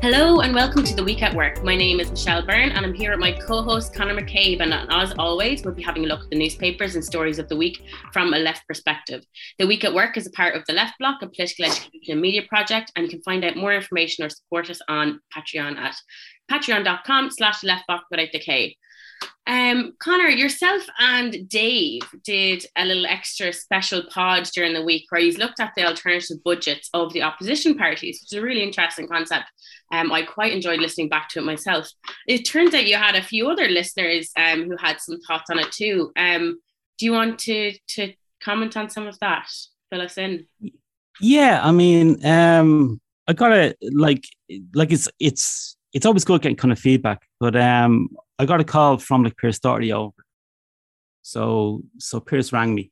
Hello and welcome to the Week at Work. My name is Michelle Byrne and I'm here with my co-host Conor McCabe and as always we'll be having a look at the newspapers and stories of the week from a left perspective. The Week at Work is a part of the Left Block, a political education and media project and you can find out more information or support us on Patreon at patreon.com slash leftblock without the K. Um, Conor, yourself and Dave did a little extra special pod during the week where you looked at the alternative budgets of the opposition parties, which is a really interesting concept. Um, I quite enjoyed listening back to it myself. It turns out you had a few other listeners um, who had some thoughts on it too. Um, do you want to to comment on some of that? Fill us in. Yeah, I mean, um, I gotta like like it's it's it's always good getting kind of feedback, but um, I got a call from like Pearse Doherty over. So so Pearse rang me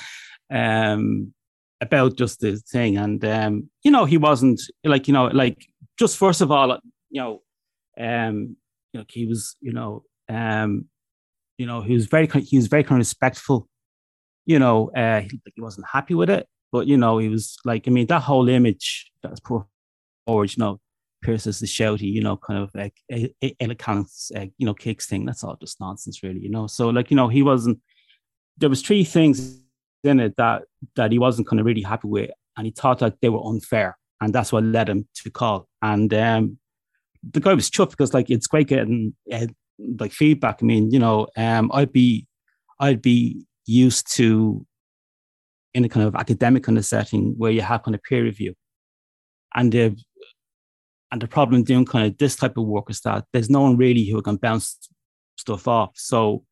um, about just the thing, and um, you know he wasn't like you know like just first of all you know um, you know he was you know um, you know he was very he was very kind of respectful. You know uh, he, he wasn't happy with it, but you know he was like I mean that whole image that's put forward, you know Pearse is the shouty, you know, kind of like elegant, uh, you know, kicks thing. That's all just nonsense, really, you know. So, like, you know, he wasn't. There was three things in it that that he wasn't kind of really happy with, and he thought that they were unfair, and that's what led him to call. And um, the guy was chuffed because, like, it's great getting uh, like feedback. I mean, you know, um, I'd be, I'd be used to in a kind of academic kind of setting where you have kind of peer review, and the and the problem doing kind of this type of work is that there's no one really who can bounce stuff off. So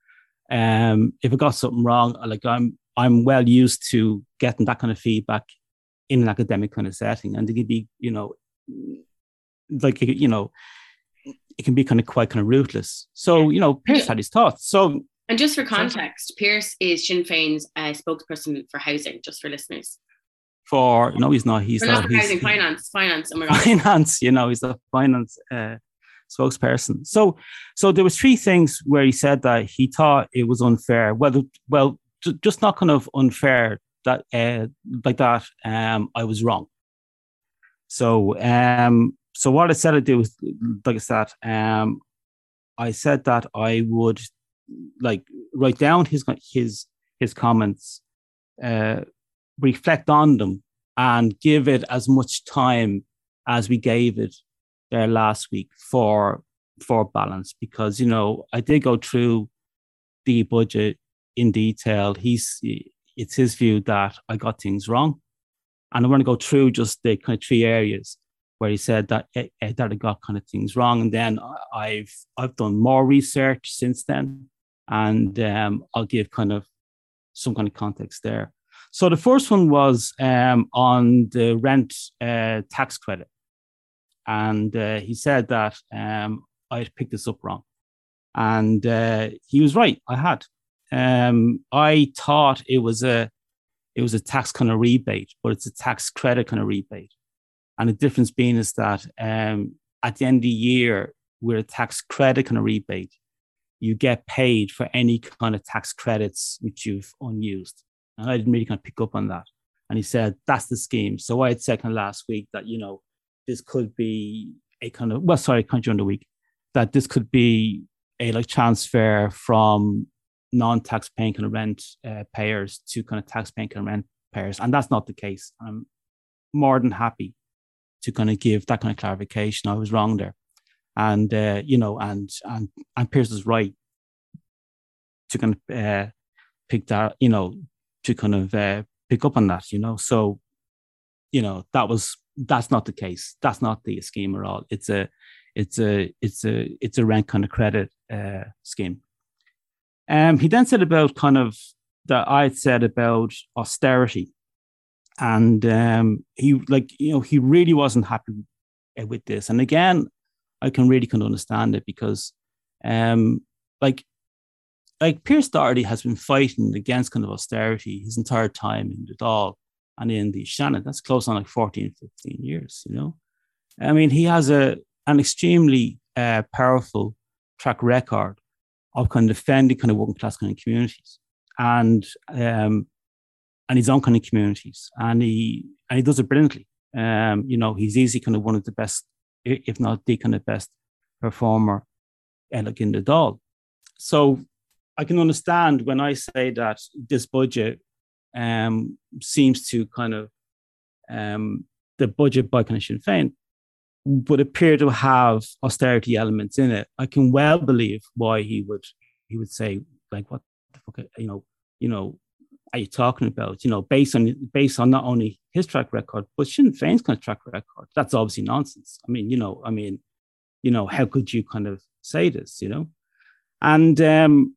um, if I got something wrong, like I'm I'm well used to getting that kind of feedback in an academic kind of setting, and it can be you know like you know it can be kind of quite kind of ruthless. So you know Pearse had his thoughts. So and just for context, Pearse is Sinn Féin's uh, spokesperson for housing, just for listeners for no, he's not. He's not. he's, finance, finance. Oh my god, finance. You know, he's a finance uh, spokesperson. So, so there was three things where he said that he thought it was unfair. Well, well, just not kind of unfair that uh, like that. Um, I was wrong. So, um, so what I said I do was like I said, um, I said that I would like write down his his his comments. Uh, reflect on them and give it as much time as we gave it there last week for for balance because you know I did go through the budget in detail. He's it's his view that I got things wrong, and I want to go through just the kind of three areas where he said that eh, eh, that I got kind of things wrong, and then I've I've done more research since then, and um, I'll give kind of some kind of context there. So the first one was um, on the rent uh, tax credit. And uh, he said that um, I had picked this up wrong. And uh, he was right, I had. Um, I thought it was a it was a tax kind of rebate, but it's a tax credit kind of rebate. And the difference being is that um, at the end of the year, with a tax credit kind of rebate, you get paid for any kind of tax credits which you've unused. And I didn't really kind of pick up on that. And he said, that's the scheme. So I had said kind of last week that, you know, this could be a kind of, well, sorry, kind of during the week, that this could be a like transfer from non-tax paying kind of rent uh, payers to kind of tax paying kind of rent payers. And that's not the case. I'm more than happy to kind of give that kind of clarification. I was wrong there. And, uh, you know, and, and, and Pearse is right to kind of uh, pick that, you know, to kind of uh, pick up on that, you know. So, you know, that was that's not the case. That's not the scheme at all. It's a it's a it's a it's a rent kind of credit uh, scheme. Um, he then said about kind of that I had said about austerity, and um, he like you know he really wasn't happy with this. And again, I can really kind of understand it because, um, like like Pearse Doherty has been fighting against kind of austerity his entire time in the Dáil and in the Seanad. That's close on like 14, 15 years, you know. I mean, he has a an extremely uh, powerful track record of kind of defending kind of working class kind of communities and um, and his own kind of communities, and he and he does it brilliantly. Um, you know, he's easily kind of one of the best if not the kind of best performer uh, like in the Dáil. So I can understand when I say that this budget um, seems to kind of um, the budget by kind of Sinn Féin would appear to have austerity elements in it. I can well believe why he would he would say like what the fuck you know you know are you talking about? You know, based on based on not only his track record, but Sinn Féin's kind of track record. That's obviously nonsense. I mean, you know, I mean, you know, how could you kind of say this? You know, and um,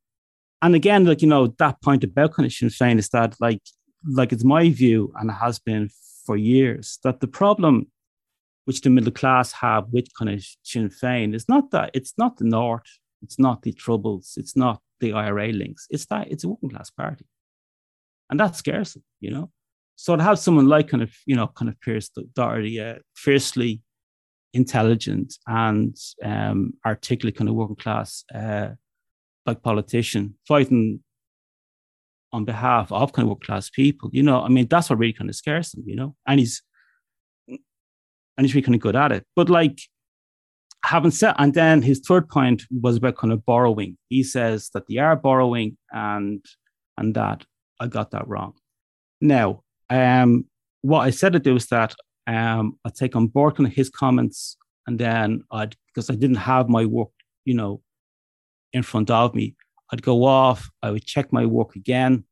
and again, like you know, that point about kind of Sinn Féin is that like like it's my view, and it has been for years, that the problem which the middle class have with kind of Sinn Féin is not that it's not the North, it's not the Troubles, it's not the IRA links, it's that it's a working class party and that scares them, you know. So to have someone like kind of you know kind of Pearse Doherty, uh, fiercely intelligent and um, articulate kind of working class uh, like politician fighting on behalf of kind of working class people, you know, I mean that's what really kind of scares them, you know, and he's and he's really kind of good at it. But like having said, and then his third point was about kind of borrowing. He says that they are borrowing and and that I got that wrong. Now, um, what I said to do is that um, I'd take on board kind of his comments, and then I'd because I didn't have my work, you know, in front of me, I'd go off. I would check my work again.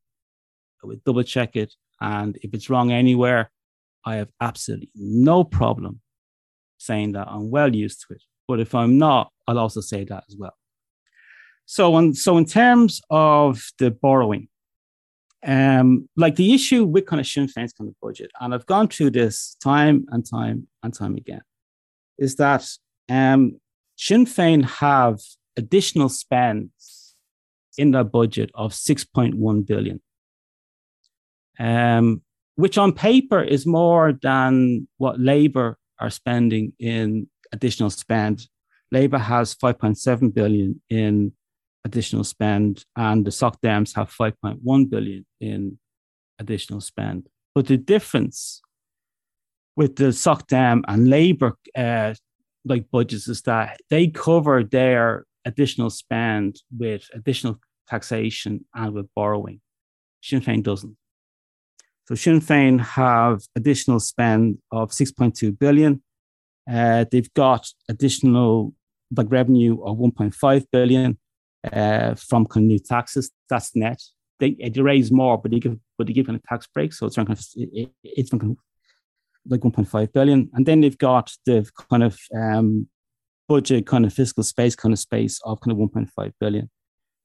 I would double check it, and if it's wrong anywhere, I have absolutely no problem saying that I'm well used to it. But if I'm not, I'll also say that as well. So, on, so in terms of the borrowing, um, like the issue with kind of Sinn Féin's kind of budget, and I've gone through this time and time and time again, is that um, Sinn Féin have additional spends in their budget of 6.1 billion, um, which on paper is more than what Labour are spending in additional spend. Labour has 5.7 billion in additional spend, and the Soc Dems have 5.1 billion in additional spend. But the difference with the Soc Dem and Labour uh, like budgets is that they cover their additional spend with additional taxation and with borrowing. Sinn Féin doesn't. So Sinn Féin have additional spend of 6.2 billion. Uh, they've got additional like revenue of 1.5 billion uh, from kind of new taxes. That's net. They, they raise more, but they give but they give kind of tax breaks, so it's kind of it, it's kind of like 1.5 billion, and then they've got the kind of um, budget kind of fiscal space kind of space of kind of 1.5 billion.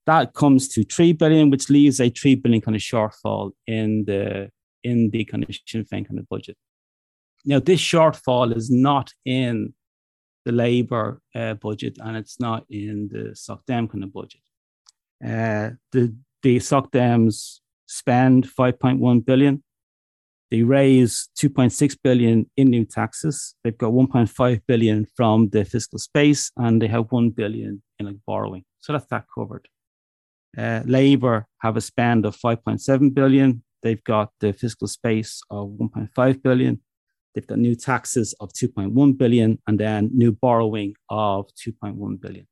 That comes to three billion, which leaves a three billion kind of shortfall in the in the kind of Sinn Féin kind of budget. Now, this shortfall is not in the Labour uh, budget and it's not in the Soc Dem kind of budget. Uh, the the Soc Dems spend 5.1 billion. They raise 2.6 billion in new taxes. They've got 1.5 billion from the fiscal space, and they have 1 billion in like borrowing. So that's that covered. Uh, Labour have a spend of 5.7 billion. They've got the fiscal space of 1.5 billion. They've got new taxes of 2.1 billion and then new borrowing of 2.1 billion.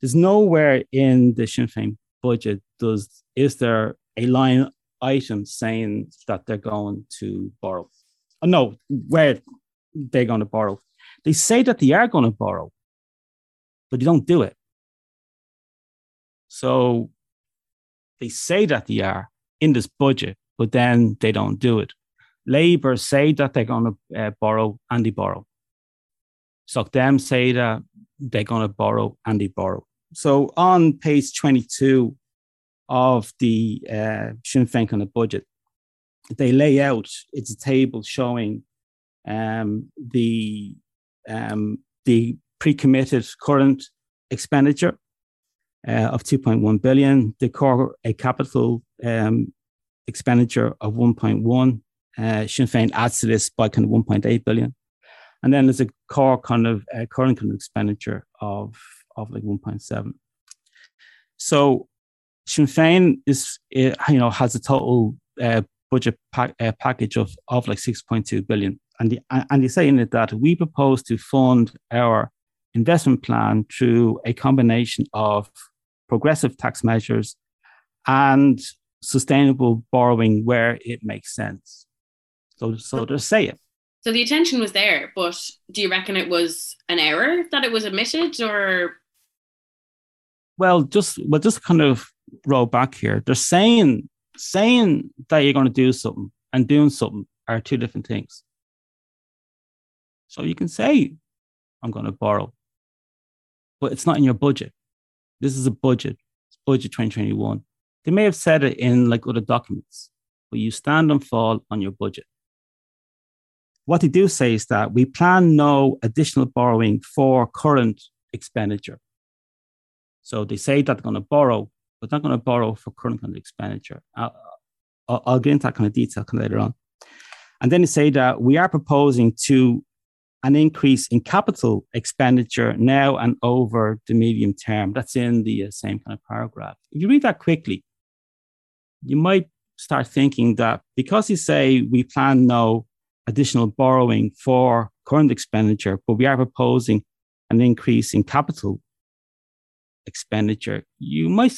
There's nowhere in the Sinn Féin budget does is there a line item saying that they're going to borrow. Oh, no, where they're going to borrow. They say that they are going to borrow, but they don't do it. So they say that they are in this budget, but then they don't do it. Labour say that they're going to uh, borrow and they borrow. So them say that they're going to borrow and they borrow. So on page 22 of the uh, Sinn Féin kind of budget, they lay out, it's a table showing um, the, um, the pre-committed current expenditure uh, of 2.1 billion, the core a capital um, expenditure of 1.1 uh, Sinn Féin adds to this by kind of 1.8 billion. And then there's a core kind of uh, current kind of expenditure of, of like 1.7. So Sinn Féin is, you know, has a total uh, budget pa- uh, package of, of like 6.2 billion. and the, and they say in it that we propose to fund our investment plan through a combination of progressive tax measures and sustainable borrowing where it makes sense. So, so to say it. So the attention was there, but do you reckon it was an error that it was omitted, or? Well, just well, just kind of roll back here. They're saying saying that you're going to do something and doing something are two different things. So you can say, I'm going to borrow, but it's not in your budget. This is a budget. It's budget 2021. They may have said it in like other documents, but you stand and fall on your budget. What they do say is that we plan no additional borrowing for current expenditure. So they say that they're going to borrow, but not going to borrow for current kind of expenditure. I'll, I'll, get into that kind of detail later on. And then they say that we are proposing to an increase in capital expenditure now and over the medium term. That's in the uh, same kind of paragraph. If you read that quickly, you might start thinking that because you say we plan no additional borrowing for current expenditure, but we are proposing an increase in capital expenditure, you might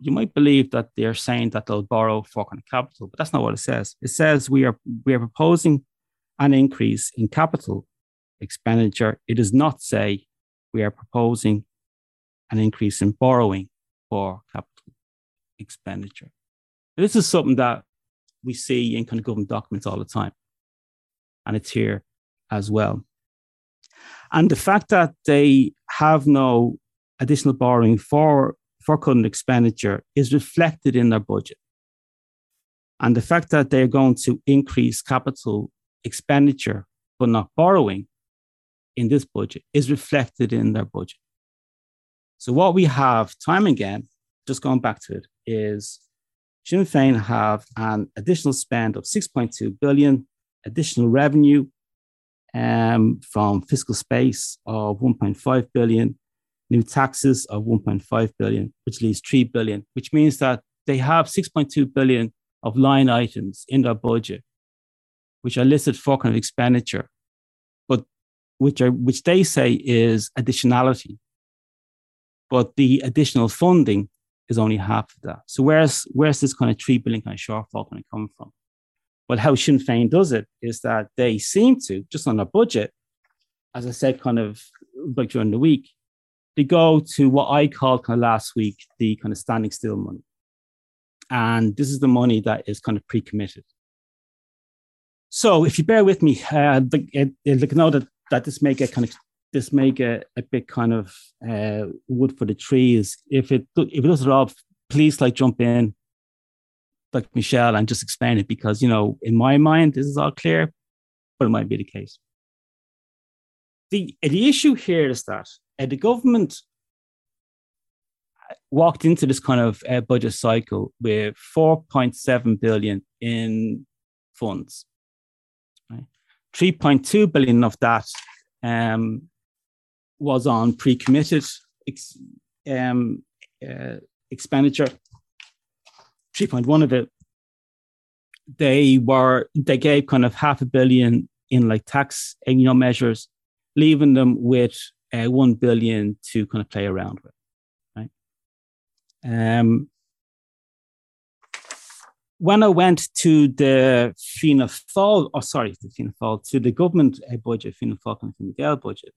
you might believe that they're saying that they'll borrow for kind of capital, but that's not what it says. It says we are we are proposing an increase in capital expenditure. It does not say we are proposing an increase in borrowing for capital expenditure. this is something that we see in kind of government documents all the time. And it's here as well. And the fact that they have no additional borrowing for, for current expenditure is reflected in their budget. And the fact that they're going to increase capital expenditure but not borrowing in this budget is reflected in their budget. So what we have time again, just going back to it, is Sinn Féin have an additional spend of 6.2 billion, additional revenue um, from fiscal space of 1.5 billion, new taxes of 1.5 billion, which leaves 3 billion, which means that they have 6.2 billion of line items in their budget, which are listed for kind of expenditure but which are which they say is additionality, but the additional funding is only half of that. So where's where's this kind of three billion kind of shortfall going to come from? Well, how Sinn Féin does it is that they seem to just on a budget, as I said, kind of like during the week, they go to what I called kind of last week the kind of standing still money, and this is the money that is kind of pre-committed. So if you bear with me, uh, the, uh, know that that this may get kind of this may get a bit kind of uh, wood for the trees. If it if it does it all, please like jump in, like Michelle, and just explain it because you know in my mind this is all clear, but it might be the case. The the issue here is that uh, the government walked into this kind of uh, budget cycle with 4.7 billion in funds 3.2 billion of that um, was on pre-committed ex, um, uh, expenditure. 3.1 of it, they were they gave kind of half a billion in like tax you know measures, leaving them with uh, one billion to kind of play around with. Right. Um, when I went to the Fianna Fáil, oh sorry, the Fianna to the government budget, Fianna and Fine Gael budget,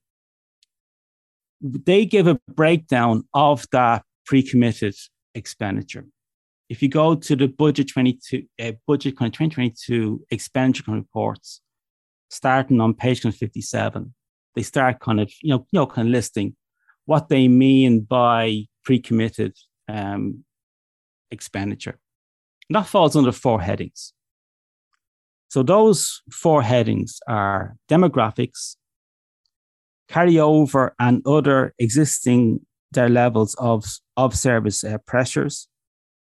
they give a breakdown of that pre-committed expenditure. If you go to the budget 22, uh, budget kind of 2022 expenditure reports, starting on page 57, they start kind of, you know, you know, kind of listing what they mean by pre-committed um, expenditure. And that falls under four headings. So those four headings are demographics, carryover and other existing their levels of, of service uh, pressures.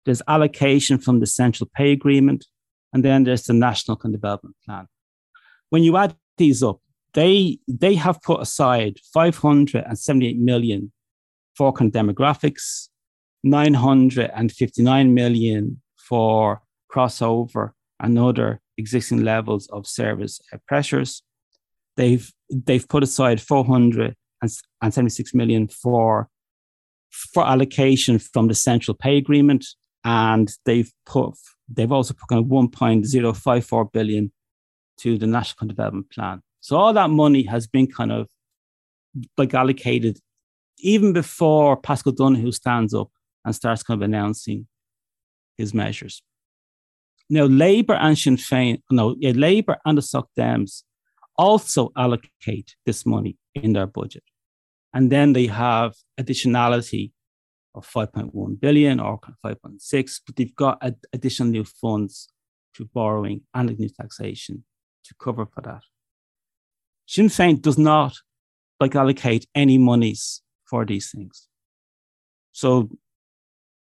There's allocation from the central pay agreement, and then there's the national development plan. When you add these up, they they have put aside 578 million for demographics, 959 million for crossover and other existing levels of service uh, pressures, they've they've put aside 476 million for for allocation from the central pay agreement, and they've put they've also put kind of 1.054 billion to the national development plan. So all that money has been kind of like allocated even before Paschal Donohoe stands up and starts kind of announcing his measures. Now, Labour and Sinn Féin, no, yeah, Labour and the Soc Dems also allocate this money in their budget. And then they have additionality of 5.1 billion or 5.6, but they've got ad- additional new funds through borrowing and new taxation to cover for that. Sinn Féin does not like allocate any monies for these things. So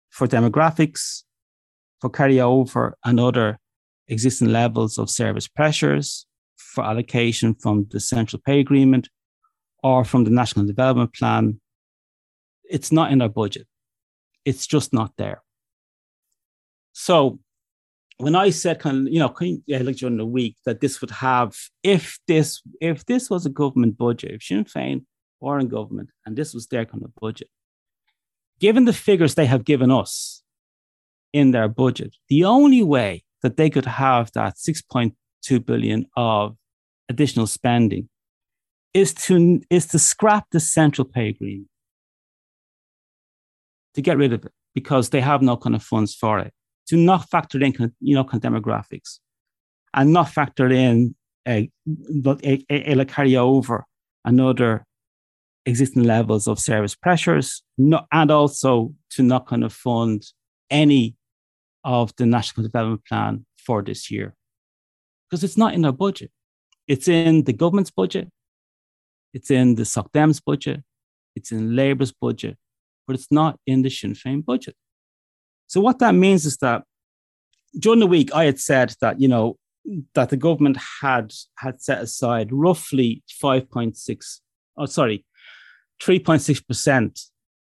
for demographics, for carryover and other existing levels of service pressures, for allocation from the central pay agreement or from the national development plan, it's not in our budget. It's just not there. So when I said kind of, you know, yeah, like during the week that this would have, if this, if this was a government budget, if Sinn Féin were in government and this was their kind of budget, given the figures they have given us in their budget, the only way that they could have that 6.2 billion of additional spending is to is to scrap the central pay agreement to get rid of it because they have no kind of funds for it to not factor in you know demographics and not factor in a, a, a, a carry over another existing levels of service pressures not, and also to not kind of fund any of the national development plan for this year. Because it's not in our budget. It's in the government's budget, it's in the SOCDEM's budget, it's in Labour's budget, but it's not in the Sinn Féin budget. So what that means is that during the week I had said that you know that the government had had set aside roughly 5.6 oh sorry 3.6 percent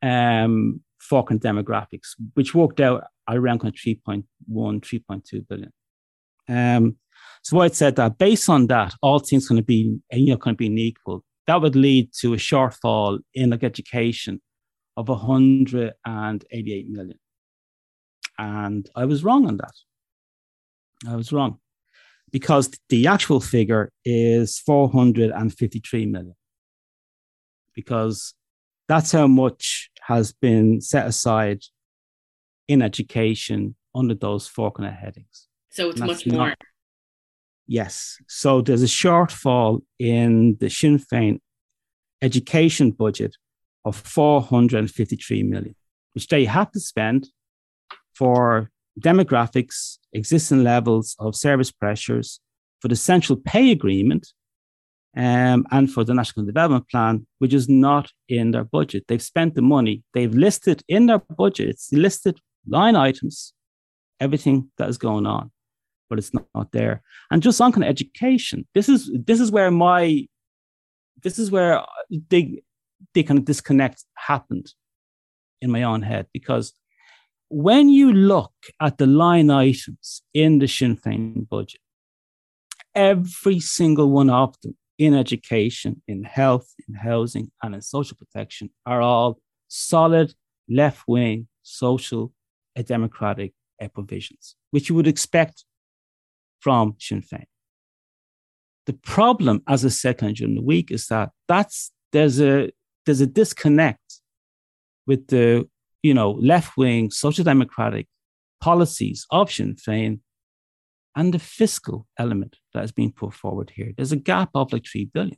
um, for demographics, which worked out around kind of 3.1 3.2 billion. Um, so I said that based on that, all things going to be you know going to be equal, that would lead to a shortfall in like education of 188 million. And I was wrong on that. I was wrong because the actual figure is 453 million. Because that's how much has been set aside in education under those four kind of headings. So it's much more. Not, Yes. So there's a shortfall in the Sinn Féin education budget of 453 million, which they have to spend for demographics, existing levels of service pressures, for the central pay agreement, um, and for the national development plan, which is not in their budget. They've spent the money, they've listed in their budget, it's listed line items, everything that is going on but it's not, not there. And just on kind of education, this is this is where my this is where they they kind of disconnect happened in my own head because when you look at the line items in the Sinn Féin budget, every single one of them in education, in health, in housing, and in social protection are all solid left wing social and democratic provisions, which you would expect from Sinn Féin. The problem, as I said kind of during the week, is that that's there's a there's a disconnect with the you know left wing social democratic policies of Sinn Féin and the fiscal element that has been put forward here. There's a gap of like three billion.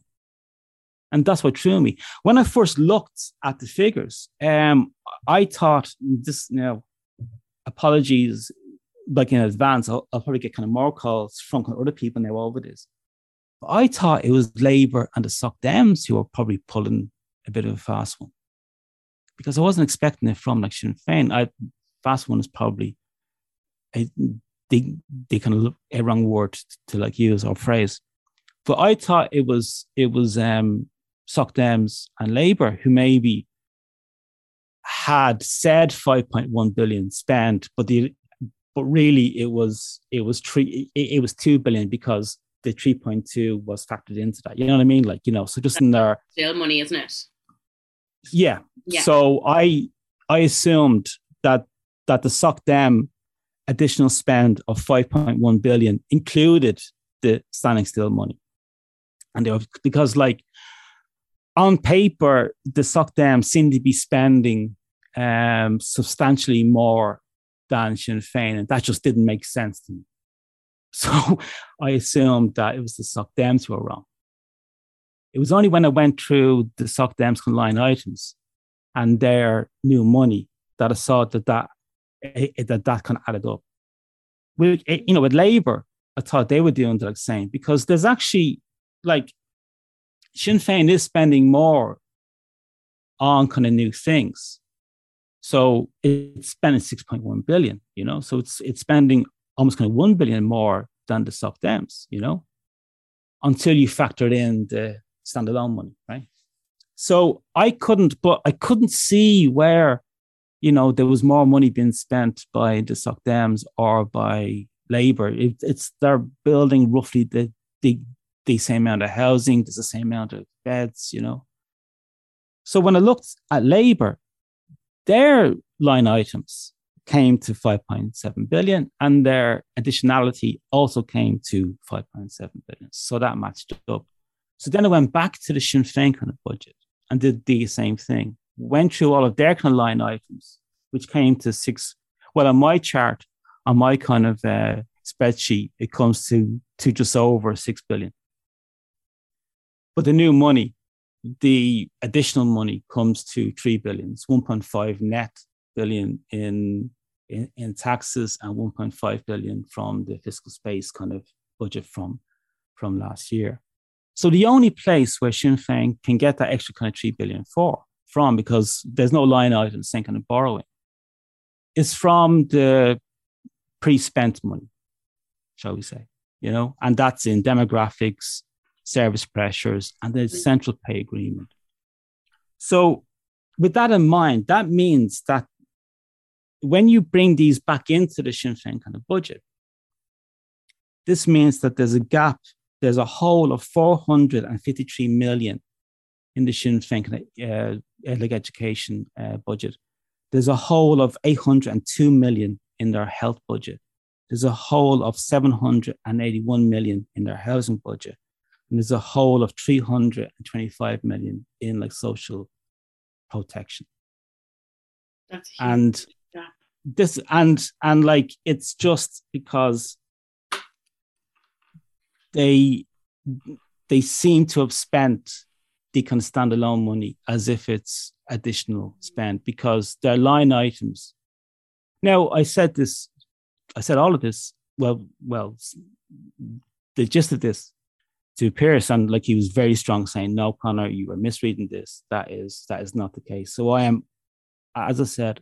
And that's what threw me. When I first looked at the figures, um, I thought this you know, apologies like in advance, I'll, I'll, probably get kind of more calls from other people now over this. But I thought it was Labour and the Soc Dems who were probably pulling a bit of a fast one because I wasn't expecting it from like Sinn Féin. I fast one is probably a, they they kind of look a wrong word to, like use or phrase. But I thought it was it was um Soc Dems and Labour who maybe had said 5.1 billion spent, but the but really it was it was three it, it was two billion because the 3.2 was factored into that. You know what I mean? Like, you know, so just in there. Still money, isn't it? Yeah. yeah. So I I assumed that that the SOCDEM additional spend of 5.1 billion included the standing still money. And they were, because like on paper, the SOCDEM seemed to be spending um, substantially more than Sinn Féin, and that just didn't make sense to me. So I assumed that it was the SOCDEMs who were wrong. It was only when I went through the SOCDEMs line items and their new money that I saw that that, eh, eh, that, that kind of added up. With, eh, you know, with Labour, I thought they were doing the same because there's actually like Sinn Féin is spending more on kind of new things. So it's spending 6.1 billion, you know, so it's it's spending almost kind of 1 billion more than the Soc Dems, you know, until you factor in the standalone money, right? So I couldn't, but I couldn't see where, you know, there was more money being spent by the Soc Dems or by Labour. It, it's they're building roughly the, the the same amount of housing, there's the same amount of beds, you know. So when I looked at Labour, their line items came to 5.7 billion and their additionality also came to 5.7 billion. So that matched up. So then I went back to the Sinn Féin kind of budget and did the same thing. Went through all of their kind of line items, which came to six. Well, on my chart, on my kind of uh, spreadsheet, it comes to to just over six billion. But the new money, the additional money comes to 3 billion. It's 1.5 net billion in, in, in taxes and 1.5 billion from the fiscal space kind of budget from, from last year. So the only place where Sinn Féin can get that extra kind of 3 billion for, from, because there's no line item saying kind of borrowing, is from the pre-spent money, shall we say, you know, and that's in demographics, service pressures, and the central pay agreement. So, with that in mind, that means that when you bring these back into the Sinn Féin kind of budget, this means that there's a gap, there's a hole of 453 million in the Sinn Féin uh, like education uh, budget. There's a hole of 802 million in their health budget. There's a hole of 781 million in their housing budget and there's a whole of 325 million in like social protection. That's huge. and this and and like it's just because they they seem to have spent the kind of standalone money as if it's additional spend because they're line items. Now I said this, I said all of this. Well, well, the gist of this to Pearse, and like he was very strong, saying, "No, Conor, you are misreading this. That is that is not the case." So I am, as I said,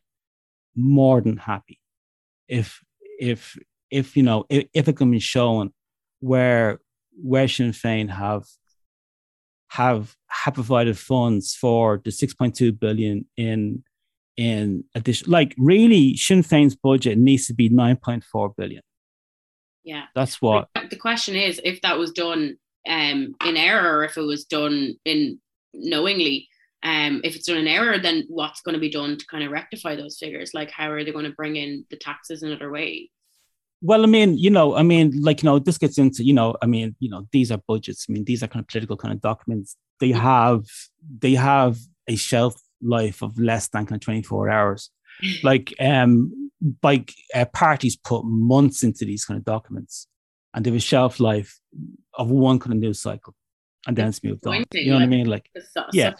more than happy if if if you know if, if it can be shown where where Sinn Féin have have have provided funds for the 6.2 billion in in addition like really Sinn Féin's budget needs to be 9.4 billion yeah that's what the question is if that was done um, in error or if it was done in knowingly. Um, if it's done in error, then what's going to be done to kind of rectify those figures? Like, how are they going to bring in the taxes another way? Well, I mean, you know, I mean, like, you know, this gets into, you know, I mean, you know, these are budgets. I mean, these are kind of political kind of documents. They have, they have a shelf life of less than kind of 24 hours. like, um, like uh, parties put months into these kind of documents and they have a shelf life of one kind of news cycle and then it's moved on. You know what I mean? Like, yeah.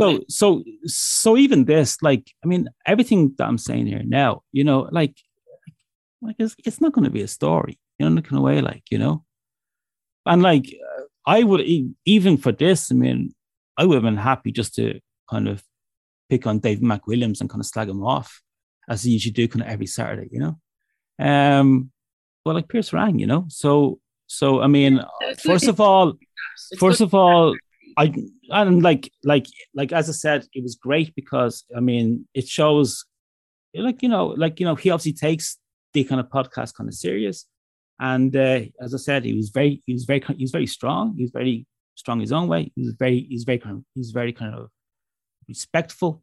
So, so, so even this, like, I mean, everything that I'm saying here now, you know, like, like it's, it's not going to be a story, you know, in a way, like, you know, and like, uh, I would even for this, I mean, I would have been happy just to kind of pick on Dave McWilliams and kind of slag him off as you usually do kind of every Saturday, you know. Um, well, like Pearse rang, you know. So so I mean, first of all, first of all, I and like like like as I said, it was great because I mean it shows, like you know, like you know, he obviously takes the kind of podcast kind of serious, And uh, as I said, he was very, he was very, he was very strong. He was very strong his own way. He was very, he's very, kind of, he's very kind of respectful,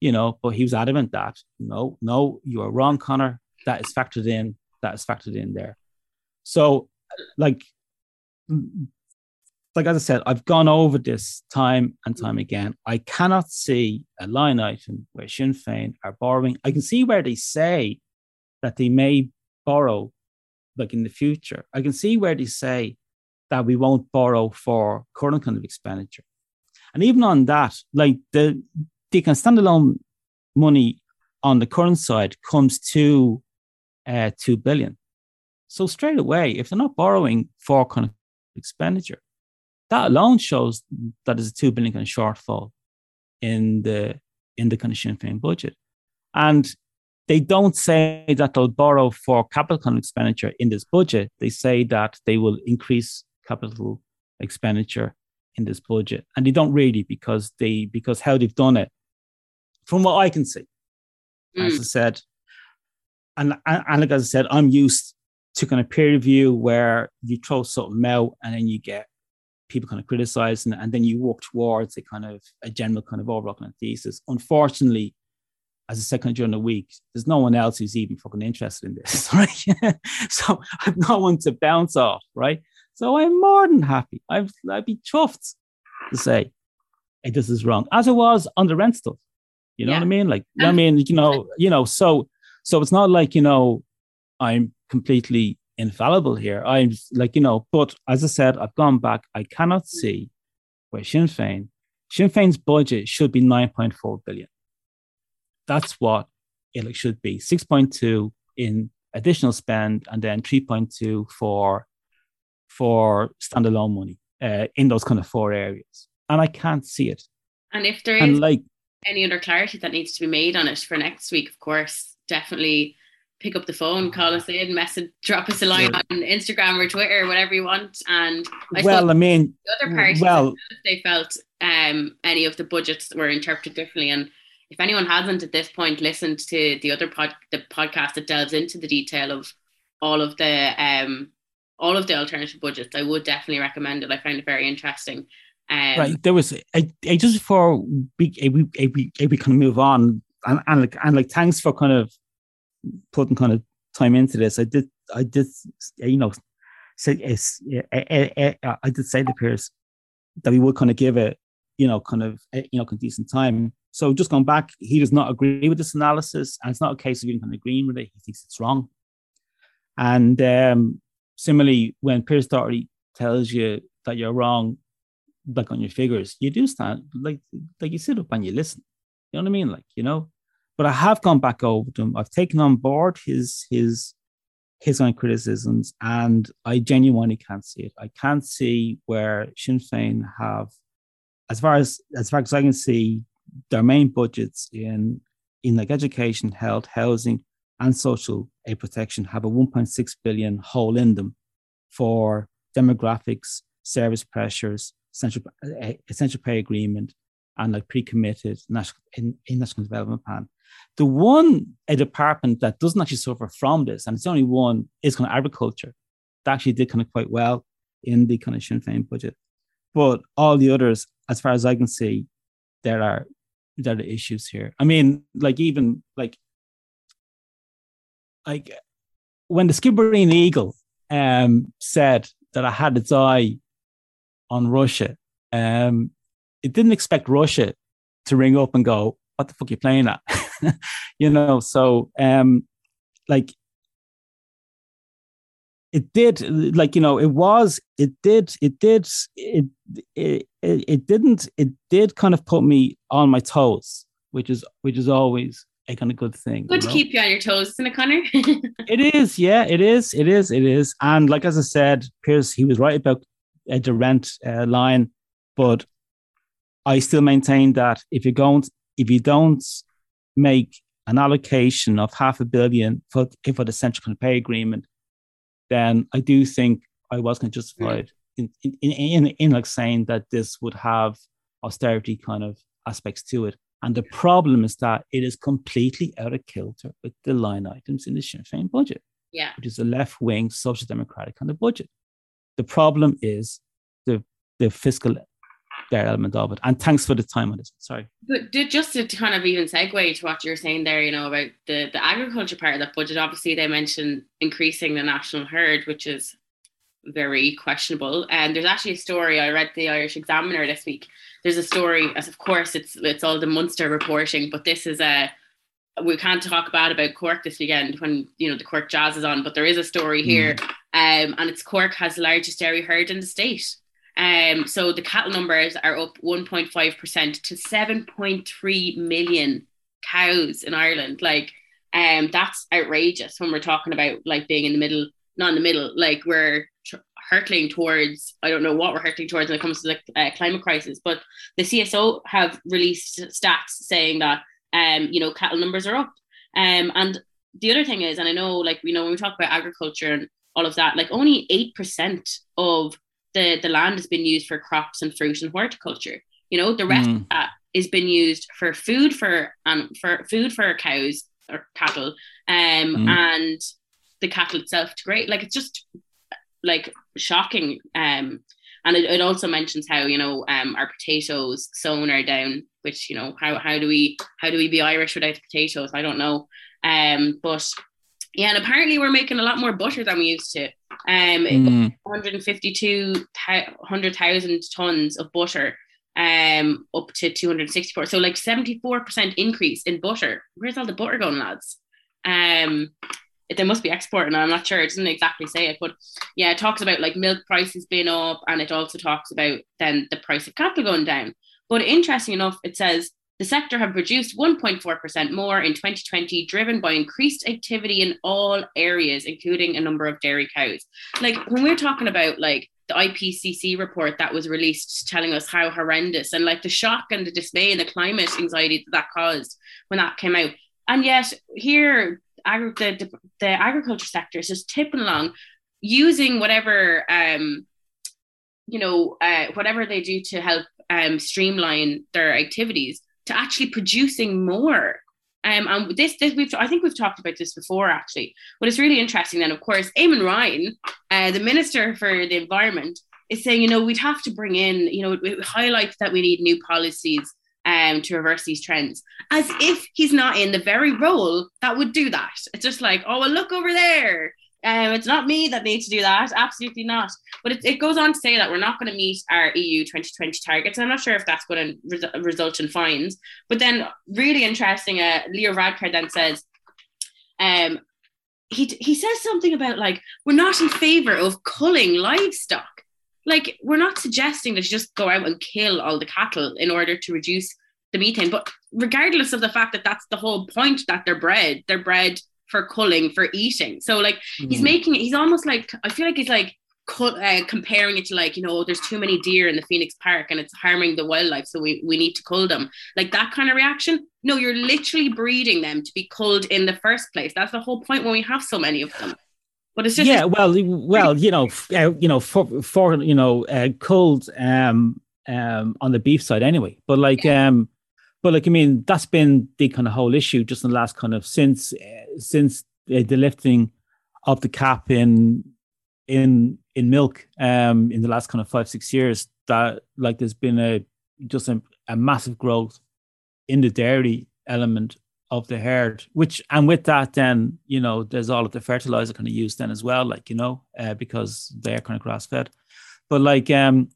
you know. But he was adamant that no, no, you are wrong, Conor. That is factored in. That is factored in there. So, like, like as I said, I've gone over this time and time again. I cannot see a line item where Sinn Féin are borrowing. I can see where they say that they may borrow, like in the future. I can see where they say that we won't borrow for current kind of expenditure. And even on that, like the they can standalone money on the current side comes to uh, two billion. So straight away, if they're not borrowing for kind of expenditure, that alone shows that there's a two billion kind of shortfall in the in the kind of Sinn Féin budget. And they don't say that they'll borrow for capital expenditure in this budget. They say that they will increase capital expenditure in this budget. And they don't really because they because how they've done it, from what I can see, mm. as I said, and, and, like as I said, I'm used to kind of peer review where you throw something out and then you get people kind of criticize and, and then you work towards a kind of a general kind of overall kind of thesis. Unfortunately, as a second during the week, there's no one else who's even fucking interested in this, right? so I've no one to bounce off, right? So I'm more than happy. I've, I'd be chuffed to say, hey, this is wrong, as it was on the rent stuff. You know yeah. what I mean? Like, I mean, you know, you know, so so it's not like, you know, I'm completely infallible here. I'm like, you know, but as I said, I've gone back. I cannot see where Sinn Féin, Sinn Féin's budget should be 9.4 billion. That's what it should be 6.2 in additional spend and then 3.2 for for standalone money uh, in those kind of four areas. And I can't see it. And if there is and like any other clarity that needs to be made on it for next week, of course, definitely pick up the phone, call us in, message, drop us a line yeah. on Instagram or Twitter, whatever you want. And I well, I mean, the other parties, well, if they felt um, any of the budgets were interpreted differently. And if anyone hasn't at this point listened to the other pod, the podcast that delves into the detail of all of the um, all of the alternative budgets, I would definitely recommend it. I find it very interesting. Um, right, there was I, I just before we we, we, we kind of move on, and, and like and like thanks for kind of putting kind of time into this, I did, I did, you know, say it's, I did say to Pearse that we would kind of give it, you know, kind of, you know, decent time. So just going back, he does not agree with this analysis, and it's not a case of even kind of agreeing with it. He thinks it's wrong. And um, similarly, when Pearse Doherty tells you that you're wrong, like on your figures, you do stand like like you sit up and you listen. You know what I mean? Like you know, but I have gone back over them. I've taken on board his his his own criticisms, and I genuinely can't see it. I can't see where Sinn Féin have, as far as as far as I can see, their main budgets in in like education, health, housing, and social aid protection have a 1.6 billion hole in them for demographics, service pressures, essential essential eh, pay agreement, and like pre-committed national in, in national development plan. The one a department that doesn't actually suffer from this, and it's the only one, is kind of agriculture. That actually did kind of quite well in the kind of Sinn Féin budget. But all the others, as far as I can see, there are there are issues here. I mean, like even like like when the Skibbereen Eagle um, said that I had its eye on Russia, um, it didn't expect Russia to ring up and go, "What the fuck are you playing at?" you know, so um, like it did like you know it was it did it did it, it it didn't it did kind of put me on my toes which is which is always a kind of good thing good to know? keep you on your toes isn't it conor it is yeah it is it is it is and like as i said pearse he was right about uh, the rent uh, line but i still maintain that if you don't if you don't make an allocation of half a billion for, for the central pay agreement, then I do think I was kind of justified mm. in, in, in, in, like saying that this would have austerity kind of aspects to it. And the problem is that it is completely out of kilter with the line items in the Sinn Féin budget. yeah, which is a left wing social democratic kind of budget. The problem is the the fiscal there element of it. And thanks for the time on this. Sorry. But just to kind of even segue to what you're saying there, you know, about the, the agriculture part of that budget, obviously they mentioned increasing the national herd, which is very questionable. And there's actually a story I read the Irish Examiner this week. There's a story, as of course it's it's all the Munster reporting, but this is a we can't talk bad about Cork this weekend when you know the Cork Jazz is on, but there is a story here, mm. um, and it's Cork has the largest dairy herd in the state. Um, so the cattle numbers are up 1.5% to 7.3 million cows in Ireland. Like, um, that's outrageous when we're talking about like being in the middle, not in the middle, like we're tr- hurtling towards, I don't know what we're hurtling towards when it comes to the uh, climate crisis, but the CSO have released stats saying that, um, you know, cattle numbers are up. Um, and the other thing is, and I know, like, you know, when we talk about agriculture and all of that, like only 8% of the, the land has been used for crops and fruit and horticulture. You know, the rest mm. of that is been used for food for um for food for cows or cattle, um, mm. and the cattle itself to great. Like it's just like shocking. Um, and it, it also mentions how you know um our potatoes sown are down, which you know how how do we how do we be Irish without potatoes? I don't know. Um, but yeah, and apparently we're making a lot more butter than we used to. Um, mm. 152,000 tons of butter, um, up to 264. So like 74% increase in butter. Where's all the butter going, lads? Um, they must be exporting. I'm not sure. It doesn't exactly say it, but yeah, it talks about like milk prices being up, and it also talks about then the price of cattle going down. But interesting enough, it says the sector have produced 1.4% more in 2020, driven by increased activity in all areas, including a number of dairy cows. Like when we're talking about like the IPCC report that was released telling us how horrendous and like the shock and the dismay and the climate anxiety that, that caused when that came out. And yet here, agri- the, the, the agriculture sector is just tipping along using whatever, um, you know, uh, whatever they do to help um, streamline their activities to actually producing more. Um, and this, this we've, I think we've talked about this before actually, but it's really interesting. Then, of course, Eamon Ryan, uh, the Minister for the Environment, is saying, you know, we'd have to bring in, you know, it highlights that we need new policies um, to reverse these trends, as if he's not in the very role that would do that. It's just like, oh, well, look over there. Um, it's not me that needs to do that. Absolutely not. But it, it goes on to say that we're not going to meet our EU 2020 targets. I'm not sure if that's going to res- result in fines. But then, really interesting, uh, Leo Varadkar then says, um, he, he says something about like, we're not in favor of culling livestock. Like, we're not suggesting that you just go out and kill all the cattle in order to reduce the methane. But regardless of the fact that that's the whole point that they're bred, they're bred for culling for eating. So like mm. he's making it, he's almost like I feel like he's like uh, comparing it to like you know there's too many deer in the Phoenix Park and it's harming the wildlife, so we we need to cull them. Like that kind of reaction. No, you're literally breeding them to be culled in the first place. That's the whole point when we have so many of them. But it's just yeah, well, well, you know, uh, you know, for for you know, uh, culled um um on the beef side anyway. But like yeah. um but like I mean, that's been the kind of whole issue just in the last kind of since since the lifting of the cap in in in milk um in the last kind of five six years that like there's been a just a, a massive growth in the dairy element of the herd which and with that then you know there's all of the fertilizer kind of used then as well like you know uh, because they're kind of grass fed but like um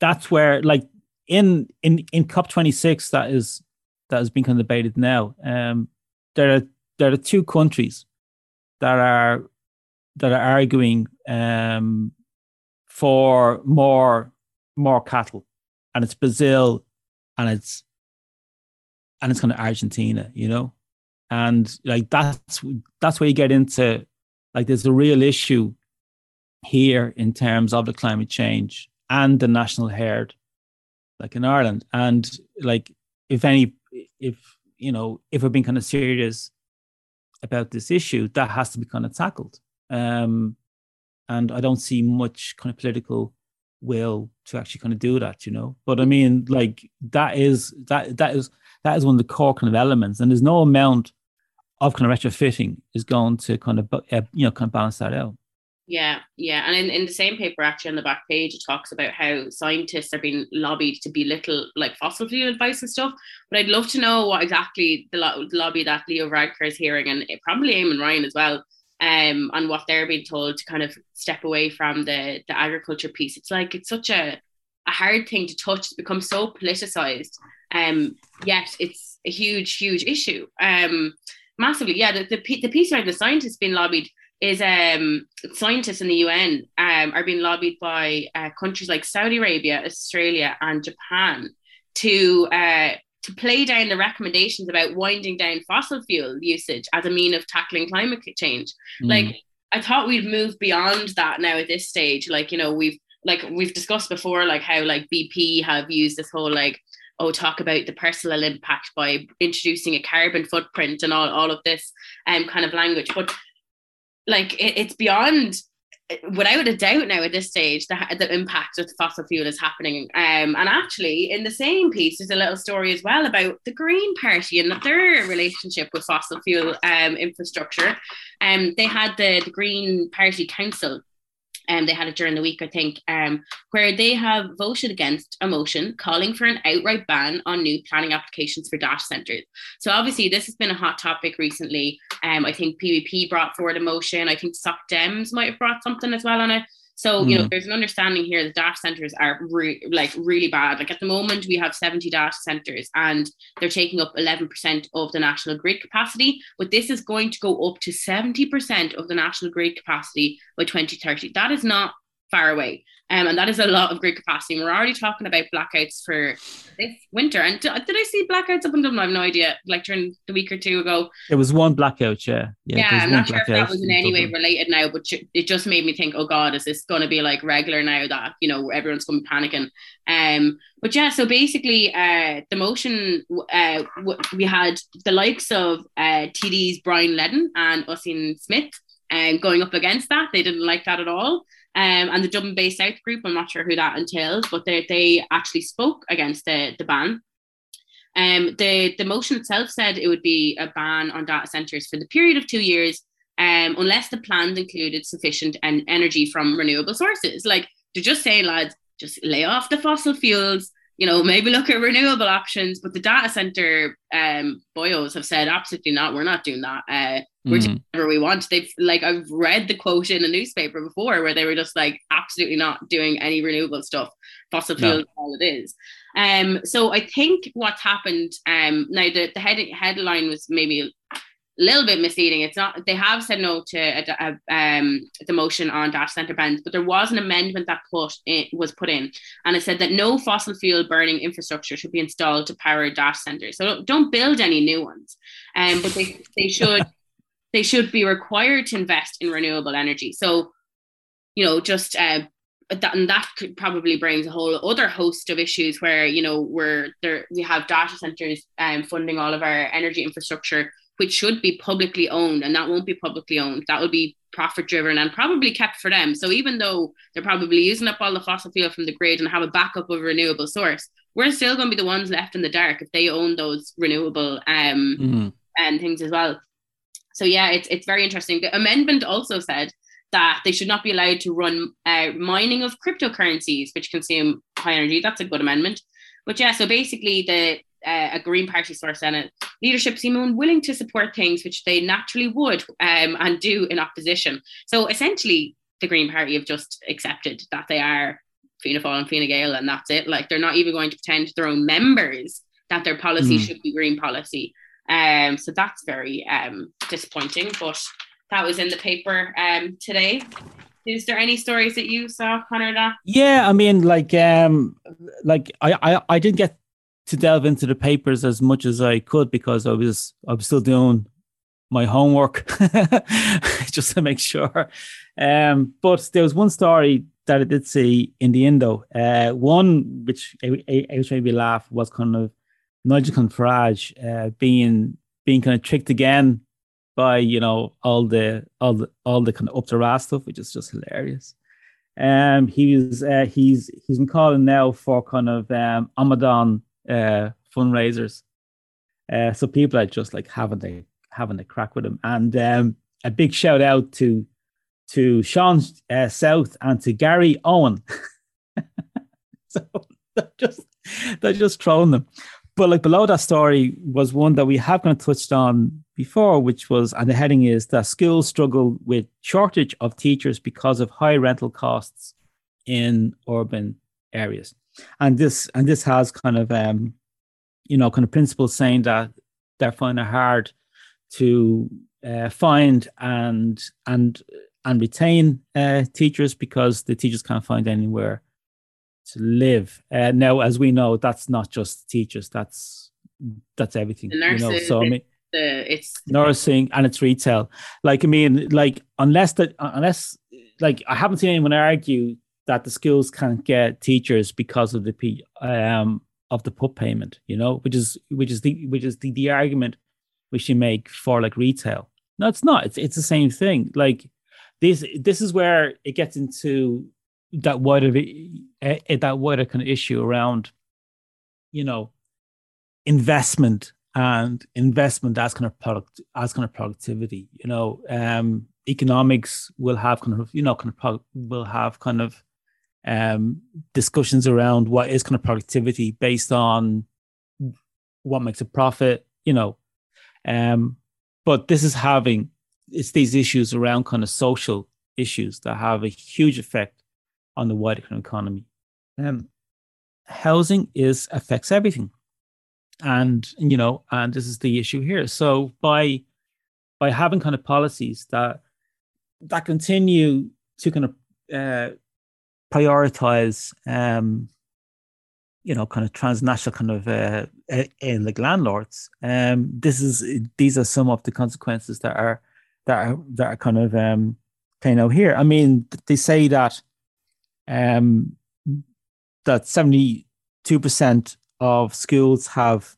that's where like in in in COP twenty six that is that has been kind of debated now. Um, there are there are two countries that are that are arguing um, for more more cattle, and it's Brazil, and it's and it's kind of Argentina, you know, and like that's that's where you get into like there's a real issue here in terms of the climate change and the national herd like in Ireland. And like, if any, if you know, if we're being kind of serious about this issue, that has to be kind of tackled. Um, and I don't see much kind of political will to actually kind of do that, you know. But I mean, like that is that that is that is one of the core kind of elements, and there's no amount of kind of retrofitting is going to kind of uh, you know kind of balance that out. Yeah, yeah. And in, in the same paper, actually, on the back page, it talks about how scientists are being lobbied to belittle like fossil fuel advice and stuff. But I'd love to know what exactly the, lo- lobby that Leo Varadkar is hearing, and probably Eamon Ryan as well, um, and what they're being told to kind of step away from the, the agriculture piece. It's like it's such a, a hard thing to touch. It's become so politicized, um, yet it's a huge, huge issue. Um, massively, yeah. The, the, the piece around the scientists being lobbied is um, scientists in the UN um, are being lobbied by uh, countries like Saudi Arabia, Australia, and Japan to uh, to play down the recommendations about winding down fossil fuel usage as a mean of tackling climate change. Mm. Like I thought we'd move beyond that now at this stage. Like you know we've like we've discussed before, like how like BP have used this whole like oh talk about the personal impact by introducing a carbon footprint and all, all of this um, kind of language but like it, it's beyond without a doubt now at this stage the, the impact of fossil fuel is happening. Um, and actually in the same piece there's a little story as well about the green party and their relationship with fossil fuel um, infrastructure. Um, they had the, the green party council and um, they had it during the week, I think, um, where they have voted against a motion calling for an outright ban on new planning applications for data centres. So obviously, this has been a hot topic recently. Um, I think PBP brought forward a motion. I think Soc Dems might have brought something as well on it. So, you know, mm. there's an understanding here that data centers are re- like really bad. Like at the moment, we have 70 data centers and they're taking up 11% of the national grid capacity. But this is going to go up to 70% of the national grid capacity by 2030. That is not far away. Um, and that is a lot of grid capacity. And we're already talking about blackouts for this winter. And did, did I see blackouts up in Dublin? I have no idea. Like during the week or two ago. It was one blackout, yeah. Yeah, yeah I'm not sure if that was in any way related now, but it just made me think, oh God, is this going to be like regular now that, you know, everyone's going to be panicking? Um, but yeah, so basically, uh, the motion, uh, we had the likes of uh, TD's Brian Leddin and Ossian Smyth um, going up against that. They didn't like that at all. Um, and the Dublin Bay South group, I'm not sure who that entails, but they, they actually spoke against the, the ban. Um, the, the motion itself said it would be a ban on data centres for the period of two years um, unless the plans included sufficient en- energy from renewable sources. Like they're just saying, lads, just lay off the fossil fuels, you know, maybe look at renewable options. But the data center um, boyos have said, absolutely not. We're not doing that. Uh, we're mm. whatever we want. They've like I've read the quote in a newspaper before where they were just like absolutely not doing any renewable stuff. Fossil fuel no. all it is. Um, so I think what's happened um, now the the head, headline was maybe a little bit misleading. It's not. They have said no to a, a, um, the motion on data center bans, but there was an amendment that put in, was put in, and it said that no fossil fuel burning infrastructure should be installed to power data centers. So don't, don't build any new ones, um, but they they should they should be required to invest in renewable energy. So, you know, just uh, that and that could probably brings a whole other host of issues where you know we're there we have data centers um, funding all of our energy infrastructure which should be publicly owned and that won't be publicly owned that will be profit driven and probably kept for them so even though they're probably using up all the fossil fuel from the grid and have a backup of a renewable source we're still going to be the ones left in the dark if they own those renewable um mm-hmm. and things as well so yeah it's, it's very interesting the amendment also said that they should not be allowed to run uh, mining of cryptocurrencies which consume high energy that's a good amendment but yeah so basically the uh, a Green Party source Senate leadership seem unwilling to support things which they naturally would um, and do in opposition. So essentially, the Green Party have just accepted that they are Fianna Fáil and Fine Gael, and that's it. Like they're not even going to pretend to their own members that their policy mm. should be green policy. Um, so that's very um, disappointing. But that was in the paper um, today. Is there any stories that you saw, Conor? That yeah, I mean, like, um, like I, I, I didn't get to delve into the papers as much as I could because I was I was still doing my homework just to make sure. Um, but there was one story that I did see in the Indo. Uh, one which which made me laugh was kind of Nigel Farage uh, being being kind of tricked again by you know all the all the all the kind of up to ras stuff, which is just hilarious. Um, he was uh, he's he's been calling now for kind of um Ramadan uh, fundraisers. Uh, so people are just like having the having a crack with him. And um, a big shout out to to Sean uh, South and to Garryowen. so they're just they're just trolling them. But like below that story was one that we have kind of touched on before, which was and the heading is that schools struggle with shortage of teachers because of high rental costs in urban areas. And this and this has kind of um, you know, kind of principles saying that they're finding it hard to uh, find and and and retain uh, teachers because the teachers can't find anywhere to live. Uh, now, as we know, that's not just teachers. That's that's everything. The nurses, you know? So I mean, the, it's nursing and it's retail. Like I mean, like unless that unless like I haven't seen anyone argue that the schools can't get teachers because of the P um of the PUP payment. You know, which is which is the which is the, the argument which you make for like retail. No, it's not. It's it's the same thing. Like this this is where it gets into that wider uh, that wider kind of issue around, you know, investment and investment as kind of product as kind of productivity. You know, um, economics will have kind of you know kind of pro- will have kind of um, discussions around what is kind of productivity based on what makes a profit. You know, um, but this is having it's these issues around kind of social issues that have a huge effect on the wider economy. Um, housing is affects everything, and you know, and this is the issue here. So by by having kind of policies that that continue to kind of uh, prioritize, um, you know, kind of transnational kind of uh, in like landlords. Um, this is these are some of the consequences that are that are that are kind of um, playing out here. I mean, they say that um, that seventy two percent of schools have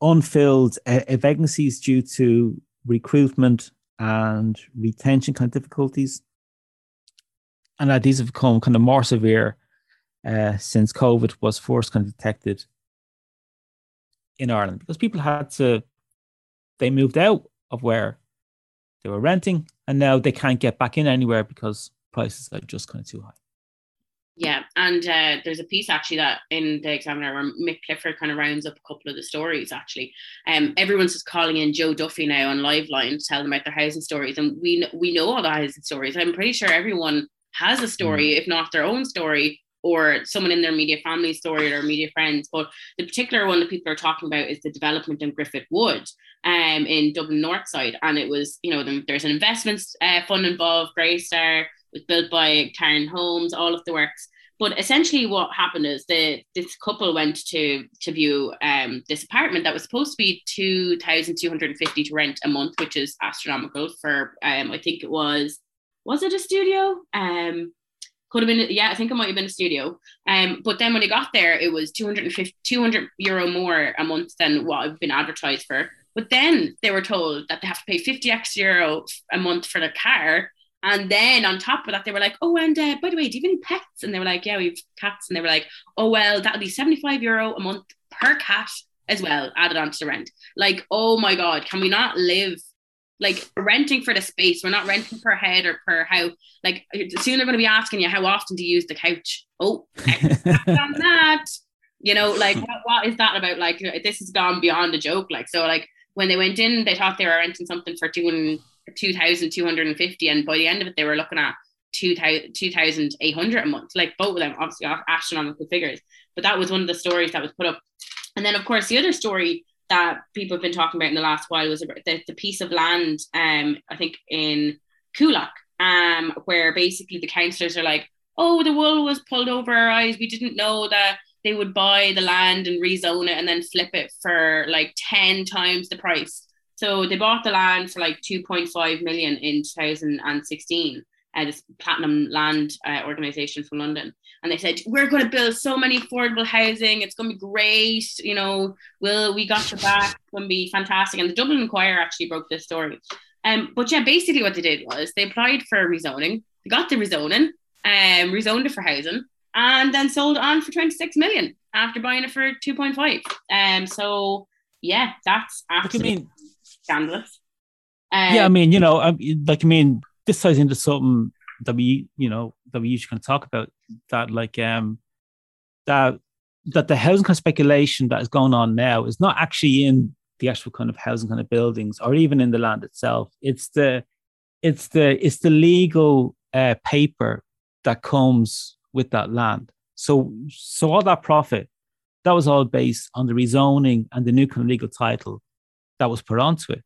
unfilled uh, vacancies due to recruitment and retention kind of difficulties, and that these have become kind of more severe uh, since COVID was first kind of detected in Ireland because people had to they moved out of where they were renting and now they can't get back in anywhere because prices are just kind of too high. Yeah, and uh, there's a piece actually that in the Examiner where Mick Clifford kind of rounds up a couple of the stories. Actually, um, everyone's just calling in Joe Duffy now on Liveline to tell them about their housing stories, and we we know all the housing stories. I'm pretty sure everyone has a story, mm. if not their own story, or someone in their media family story or media friends. But the particular one that people are talking about is the development in Griffith Wood um, in Dublin North Side. And it was, you know, there's an investments uh, fund involved, Greystar, was built by Cairn Homes, all of the works. But essentially, what happened is that this couple went to to view um, this apartment that was supposed to be two thousand two hundred and fifty to rent a month, which is astronomical for um, I think it was was it a studio? Um, could have been yeah i think it might have been a studio um but then when I got there it was 250 200 euro more a month than what i've been advertised for but then they were told that they have to pay 50 extra euro a month for the car and then on top of that they were like oh and uh, by the way do you have any pets and they were like yeah we have cats and they were like oh well that'll be 75 euro a month per cat as well added on to the rent like oh my god can we not live like renting for the space. We're not renting per head or per how. Like soon they're going to be asking you how often do you use the couch. Oh, that. You know, like what, what is that about? Like this has gone beyond a joke. Like so, like when they went in, they thought they were renting something for two and fifty, and by the end of it, they were looking at 2,800 a month. Like both of them, obviously astronomical figures. But that was one of the stories that was put up. And then, of course, the other story that people have been talking about in the last while was about the, the piece of land, um, I think in Coolock, um, where basically the councillors are like, oh, the wool was pulled over our eyes. We didn't know that they would buy the land and rezone it and then flip it for like 10 times the price. So they bought the land for like 2.5 million in 2016 uh, this Platinum Land uh, organization from London. And they said, We're going to build so many affordable housing. It's going to be great. You know, we'll, we got your back. It's going to be fantastic. And the Dublin Inquirer actually broke this story. Um, but yeah, basically what they did was they applied for rezoning. They got the rezoning, um, rezoned it for housing, and then sold it on for 26 million after buying it for 2.5. Um, so yeah, that's absolutely. What do you mean? Scandalous. Um, yeah, I mean, you know, I, like I mean, this ties into something that we, you know, that we usually kind of talk about that, like, um, that that the housing kind of speculation that is going on now is not actually in the actual kind of housing kind of buildings or even in the land itself. It's the it's the it's the legal uh, paper that comes with that land. So so all that profit that was all based on the rezoning and the new kind of legal title that was put onto it.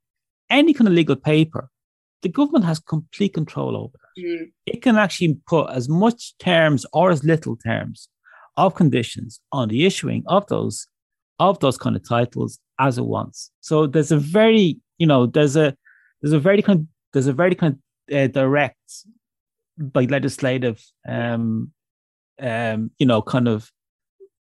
Any kind of legal paper, the government has complete control over that. Mm. It can actually put as much terms or as little terms of conditions on the issuing of those of those kind of titles as it wants. So there's a very, you know, there's a there's a very kind of, there's a very kind of uh, direct, like legislative, um, um, you know, kind of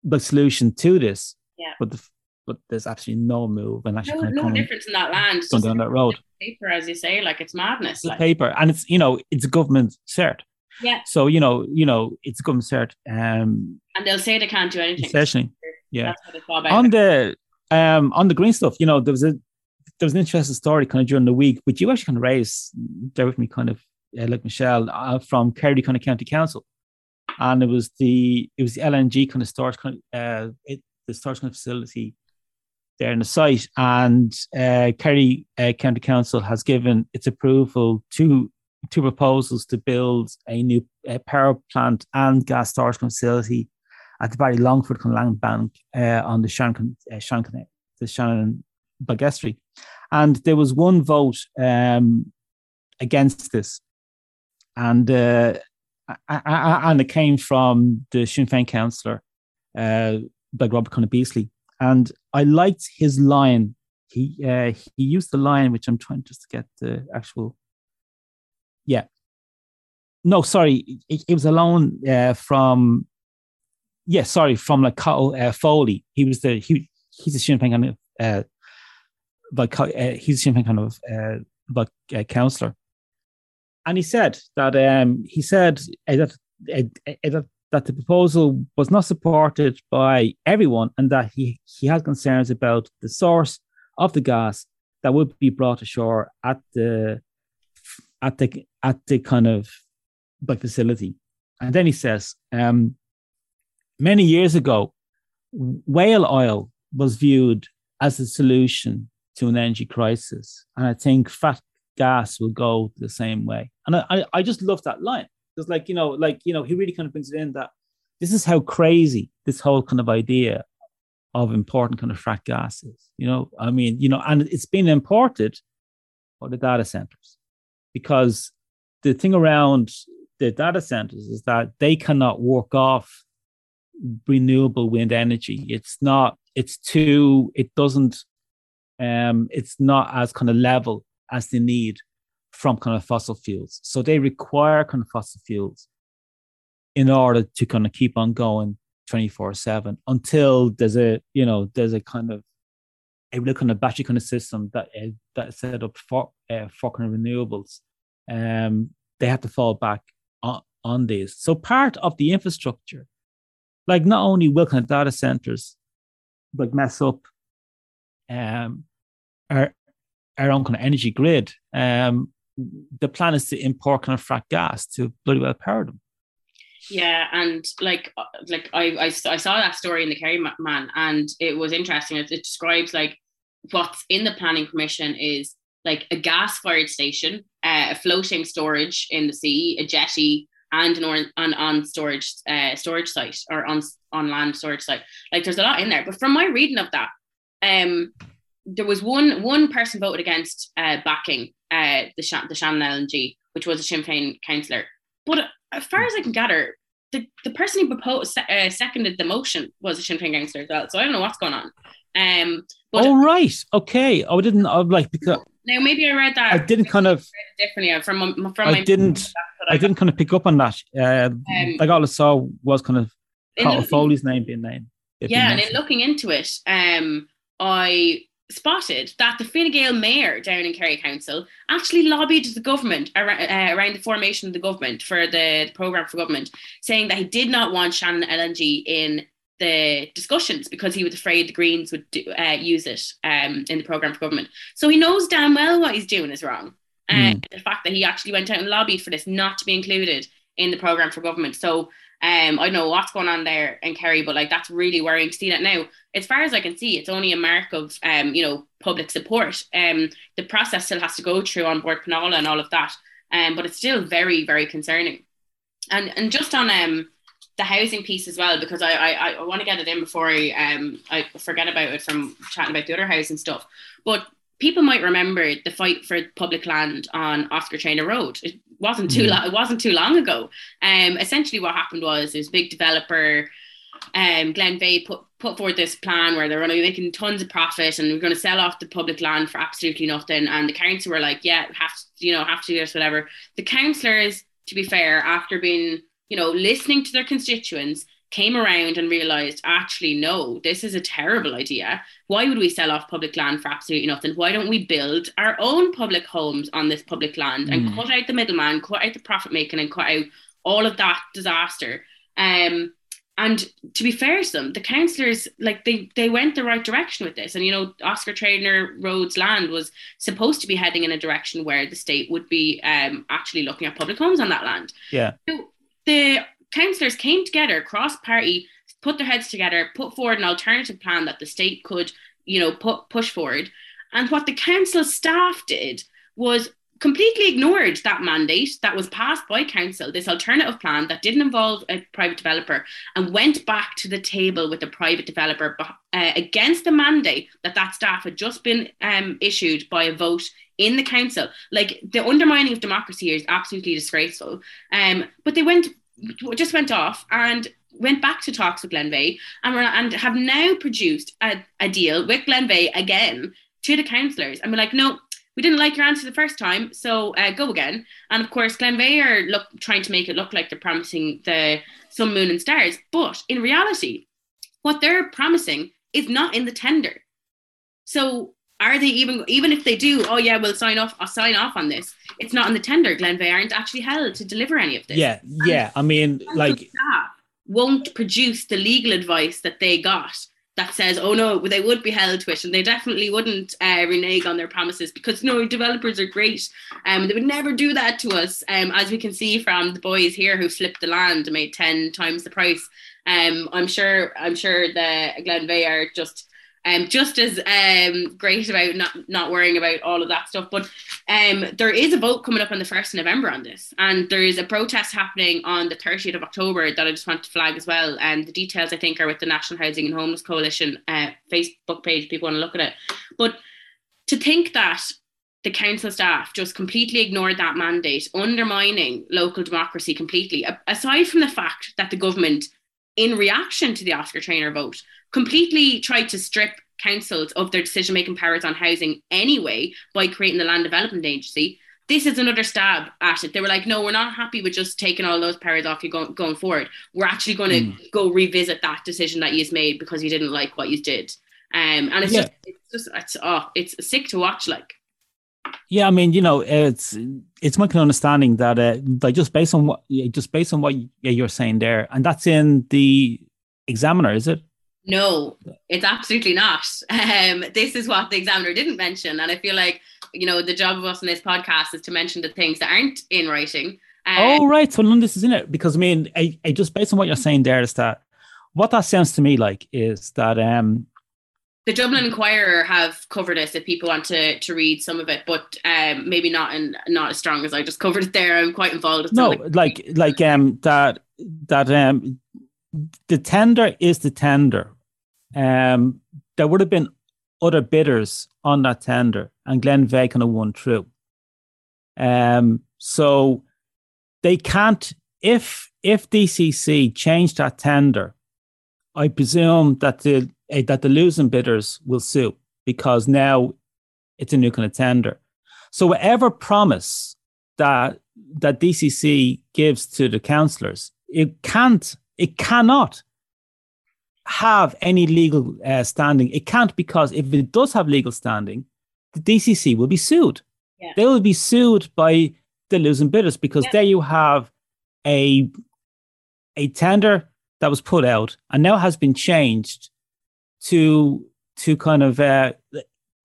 the solution to this. Yeah. But the, but there's absolutely no move and actually no, kind of no difference in that land. Going down that road. Paper, as you say, like it's madness. It's like. paper, and it's you know it's a government cert. Yeah. So you know, you know, it's a government cert. Um, and they'll say they can't do anything. Essentially, yeah. on the um on the green stuff, you know, there was a there was an interesting story kind of during the week, which you actually kind of raised there with me, kind of uh, like Michelle uh, from Kerry kind of County Council, and it was the it was the LNG kind of storage kind of uh it, the storage kind of facility there in the site, and uh, Kerry uh, County Council has given its approval to two proposals to build a new uh, power plant and gas storage facility at the Ballylongford Land Bank uh, on the Shannon, uh, Shannon, the Shannon Balgestory. And there was one vote um, against this. And uh, I, I, and it came from the Sinn Féin councillor, uh, like Robert Conor Beasley. And I liked his line. He uh, he used the line, which I'm trying just to get the actual. Yeah. No, sorry, it, it was a loan uh, from yeah, sorry, from like Cathal uh, Foley. He was the he he's a Sinn Féin kind of uh, like uh, he's a Sinn Féin kind of uh, like uh, counselor, and he said that um he said uh, that uh, that that the proposal was not supported by everyone, and that he he had concerns about the source of the gas that would be brought ashore at the at the at the kind of like facility, and then he says um many years ago, whale oil was viewed as a solution to an energy crisis. And I think frack gas will go the same way. And I, I just love that line. It's like, you know, like, you know, he really kind of brings it in that this is how crazy this whole kind of idea of important kind of frack gas is. You know, I mean, you know, and it's been imported for the data centers because the thing around the data centers is that they cannot work off renewable wind energy. It's not, it's too, it doesn't, um, it's not as kind of level as they need from kind of fossil fuels. So they require kind of fossil fuels in order to kind of keep on going 24 7 until there's a, you know, there's a kind of a real kind of battery kind of system that is that is set up for uh, for kind of renewables. Um, they have to fall back on, on these. So part of the infrastructure like not only will kind of data centers like mess up um our our own kind of energy grid, um the plan is to import kind of frack gas to bloody well power them. Yeah, and like uh, like I, I, I saw that story in the Kerry Man, and it was interesting. It, it describes like what's in the planning permission is like a gas fired station, uh, a floating storage in the sea, a jetty, and an on, on, on storage uh, storage site or on on land storage site. Like there's a lot in there. But from my reading of that, um, there was one one person voted against uh, backing uh, the Sh- the Shannon LNG, which was a Sinn Féin councillor. But as far as I can gather, the, the person who proposed uh, seconded the motion was a Sinn Féin councillor as well. So I don't know what's going on. Um, but oh right, okay. I didn't. I like because now maybe I read that. I didn't kind of differently from from. I didn't. I, I, didn't kind of pick up on that. Uh, um, like all I saw was kind of Cathal Foley's name being named. Yeah, and in looking into it, um, I spotted that the Fine Gael mayor down in Kerry Council actually lobbied the government around, uh, around the formation of the government for the, the programme for government, saying that he did not want Shannon LNG in the discussions because he was afraid the Greens would do, uh, use it um, in the program for government. So he knows damn well what he's doing is wrong. Uh, mm. The fact that he actually went out and lobbied for this not to be included in the program for government. So um, I don't know what's going on there in Kerry, but like that's really worrying to see that now. As far as I can see, it's only a mark of um, you know, public support. Um, the process still has to go through An Bord Pleanála and all of that. Um, but it's still very, very concerning. And and just on um the housing piece as well, because I I, I want to get it in before I um I forget about it from chatting about the other housing stuff. But people might remember the fight for public land on Oscar Traynor Road. It wasn't too long. It wasn't too long ago. Um, essentially, what happened was this big developer, um, Glenveagh put put forward this plan where they're going to be making tons of profit and we're going to sell off the public land for absolutely nothing. And the council were like, yeah, have to, you know, have to do this, whatever. The councillors, to be fair, after being, you know, listening to their constituents, came around and realized actually no this is a terrible idea. Why would we sell off public land for absolutely nothing? Why don't we build our own public homes on this public land and mm. cut out the middleman cut out the profit making and cut out all of that disaster? Um and to be fair to them the councillors like they they went the right direction with this. And you know oscar traynor road's land was supposed to be heading in a direction where the state would be um actually looking at public homes on that land. Yeah. So the councillors came together cross party, put their heads together, put forward an alternative plan that the state could, you know, put push forward. And what the council staff did was completely ignored that mandate that was passed by council, this alternative plan that didn't involve a private developer, and went back to the table with a private developer uh, against the mandate that that staff had just been um, issued by a vote in the council. Like the undermining of democracy is absolutely disgraceful. Um, but they went just went off and went back to talks with Glenveagh and, we're, and have now produced a, a deal with Glenveagh again to the councillors and we're like, no, we didn't like your answer the first time, so uh, go again. And of course, Glenveagh are look, trying to make it look like they're promising the sun, moon, and stars. But in reality, what they're promising is not in the tender. So are they even even if they do oh yeah we'll sign off i'll sign off on this. It's not in the tender. Glenveagh aren't actually held to deliver any of this. Yeah yeah i mean like won't produce the legal advice that they got that says oh no they would be held to it. And they definitely wouldn't uh, renege on their promises because no developers are great. Um, they would never do that to us. Um, as we can see from the boys here who flipped the land and made 10 times the price. Um, i'm sure i'm sure the glenveagh are just um, just as um, great about not not worrying about all of that stuff. But um, there is a vote coming up on the first of November on this, and there is a protest happening on the 30th of October that I just want to flag as well. And the details I think are with the National Housing and Homeless Coalition uh, Facebook page. People want to look at it, but to think that the council staff just completely ignored that mandate, undermining local democracy completely. Aside from the fact that the government, in reaction to the Oscar Traynor vote, completely tried to strip councils of their decision making powers on housing anyway by creating the Land Development Agency. This is another stab at it. They were like, no, we're not happy with just taking all those powers off you going, going forward. We're actually going to mm. go revisit that decision that you've made because you didn't like what you did. Um, and it's yeah. just, it's just, it's, oh, it's sick to watch. Like, yeah, I mean, you know, it's it's my understanding that uh, like just based on what just based on what you're saying there, and that's in the Examiner, is it? No, it's absolutely not. Um, this is what the examiner didn't mention. And I feel like, you know, the job of us in this podcast is to mention the things that aren't in writing. Um, oh, right. So none of this is in it. Because I mean, I, I just based on what you're saying there is that what that sounds to me like is that um the Dublin Inquirer have covered this if people want to to read some of it, but um, maybe not in not as strong as I just covered it there. I'm quite involved. No, like like um that that um the tender is the tender, um, there would have been other bidders on that tender, and Glenveagh kind of won through. Um, so they can't if if DCC changed that tender, I presume that the uh, that the losing bidders will sue because now it's a new kind of tender. So whatever promise that that DCC gives to the councillors, it can't, it cannot have any legal uh, standing. It can't because if it does have legal standing, the DCC will be sued. Yeah. They will be sued by the losing bidders because yeah. there you have a a tender that was put out and now has been changed to to kind of uh,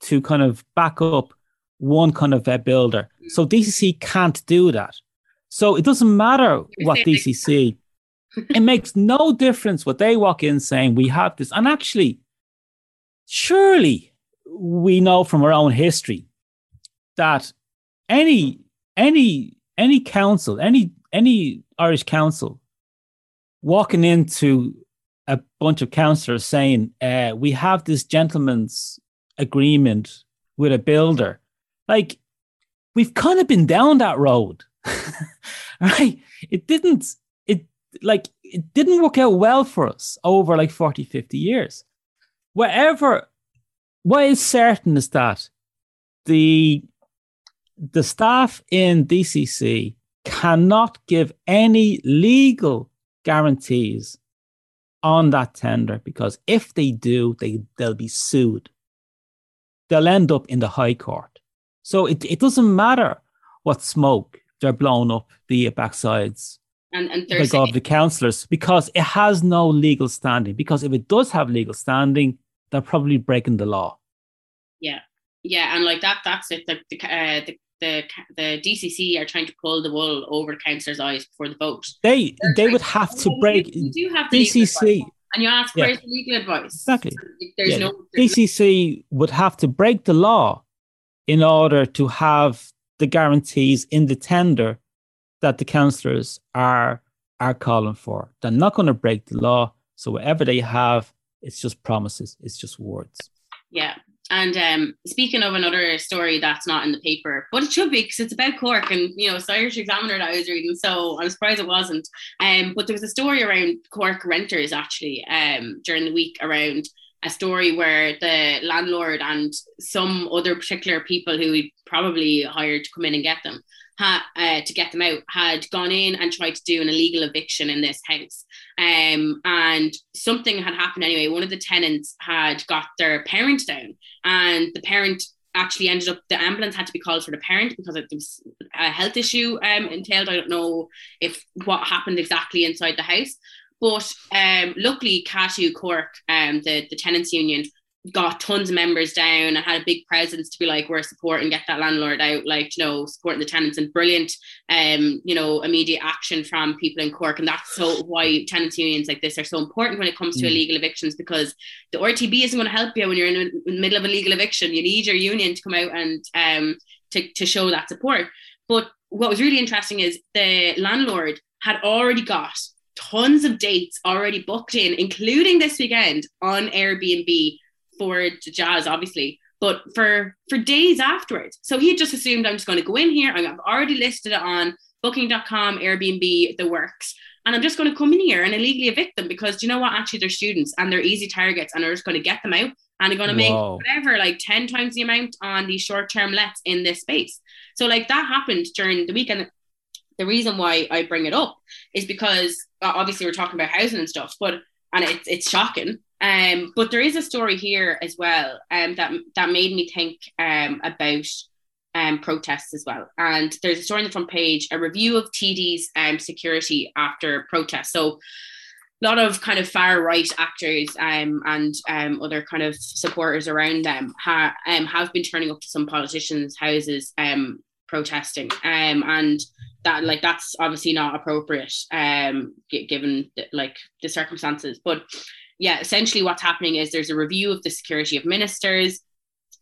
to kind of back up one kind of uh, builder. So DCC can't do that. So it doesn't matter what DCC. it makes no difference what they walk in saying we have this. And actually, surely we know from our own history that any any any council, any any Irish council walking into a bunch of councillors saying, uh, we have this gentleman's agreement with a builder. Like, we've kind of been down that road. right? It didn't, it like, it didn't work out well for us over like 40, 50 years. Whatever, what is certain is that the the staff in DCC cannot give any legal guarantees on that tender because if they do, they, they'll be sued. They'll end up in the High Court. So it, it doesn't matter what smoke they're blowing up the backsides and, and like of the councillors because it has no legal standing. Because if it does have legal standing, they're probably breaking the law. Yeah, yeah, and like that, that's it. The the, uh, the the the DCC are trying to pull the wool over the councillors' eyes before the vote. They They're they would have to break. You do have the DCC, and you ask yeah. where's the legal advice. Exactly. There's yeah. no there's DCC would have to break the law in order to have the guarantees in the tender that the councillors are are calling for. They're not going to break the law. So whatever they have, it's just promises. It's just words. Yeah, and um, speaking of another story that's not in the paper, but it should be because it's about Cork and you know it's Irish Examiner that I was reading, so I'm surprised it wasn't. Um, but there was a story around Cork renters actually um, during the week around a story where the landlord and some other particular people who he probably hired to come in and get them ha, uh, to get them out had gone in and tried to do an illegal eviction in this house. Um, and something had happened anyway. One of the tenants had got their parent down, and the parent actually ended up the ambulance had to be called for the parent because it was a health issue um, entailed. I don't know if what happened exactly inside the house. But um, luckily, CATU Cork, um, the, the tenants union, got tons of members down and had a big presence to be like we're supporting get that landlord out like you know supporting the tenants and brilliant um you know immediate action from people in Cork. And that's so why tenants unions like this are so important when it comes to mm. illegal evictions because the RTB isn't going to help you when you're in the middle of a legal eviction. You need your union to come out and um to, to show that support. But what was really interesting is the landlord had already got tons of dates already booked in including this weekend on Airbnb for jazz, obviously, but for for days afterwards. So he just assumed I'm just going to go in here. I've already listed it on Booking.com, Airbnb, the works, and I'm just going to come in here and illegally evict them because you know what? Actually, they're students and they're easy targets, and they're just going to get them out and they're going to make Whoa. whatever like 10 times the amount on these short term lets in this space. So like that happened during the weekend. The reason why I bring it up is because obviously we're talking about housing and stuff, but and it's it's shocking um, but there is a story here as well um, that that made me think um, about um, protests as well. And there's a story on the front page, a review of TD's um, security after protests. So a lot of kind of far right actors um, and um, other kind of supporters around them ha- um, have been turning up to some politicians' houses um, protesting, um, and that like that's obviously not appropriate um, g- given the, like the circumstances. But yeah, essentially what's happening is there's a review of the security of ministers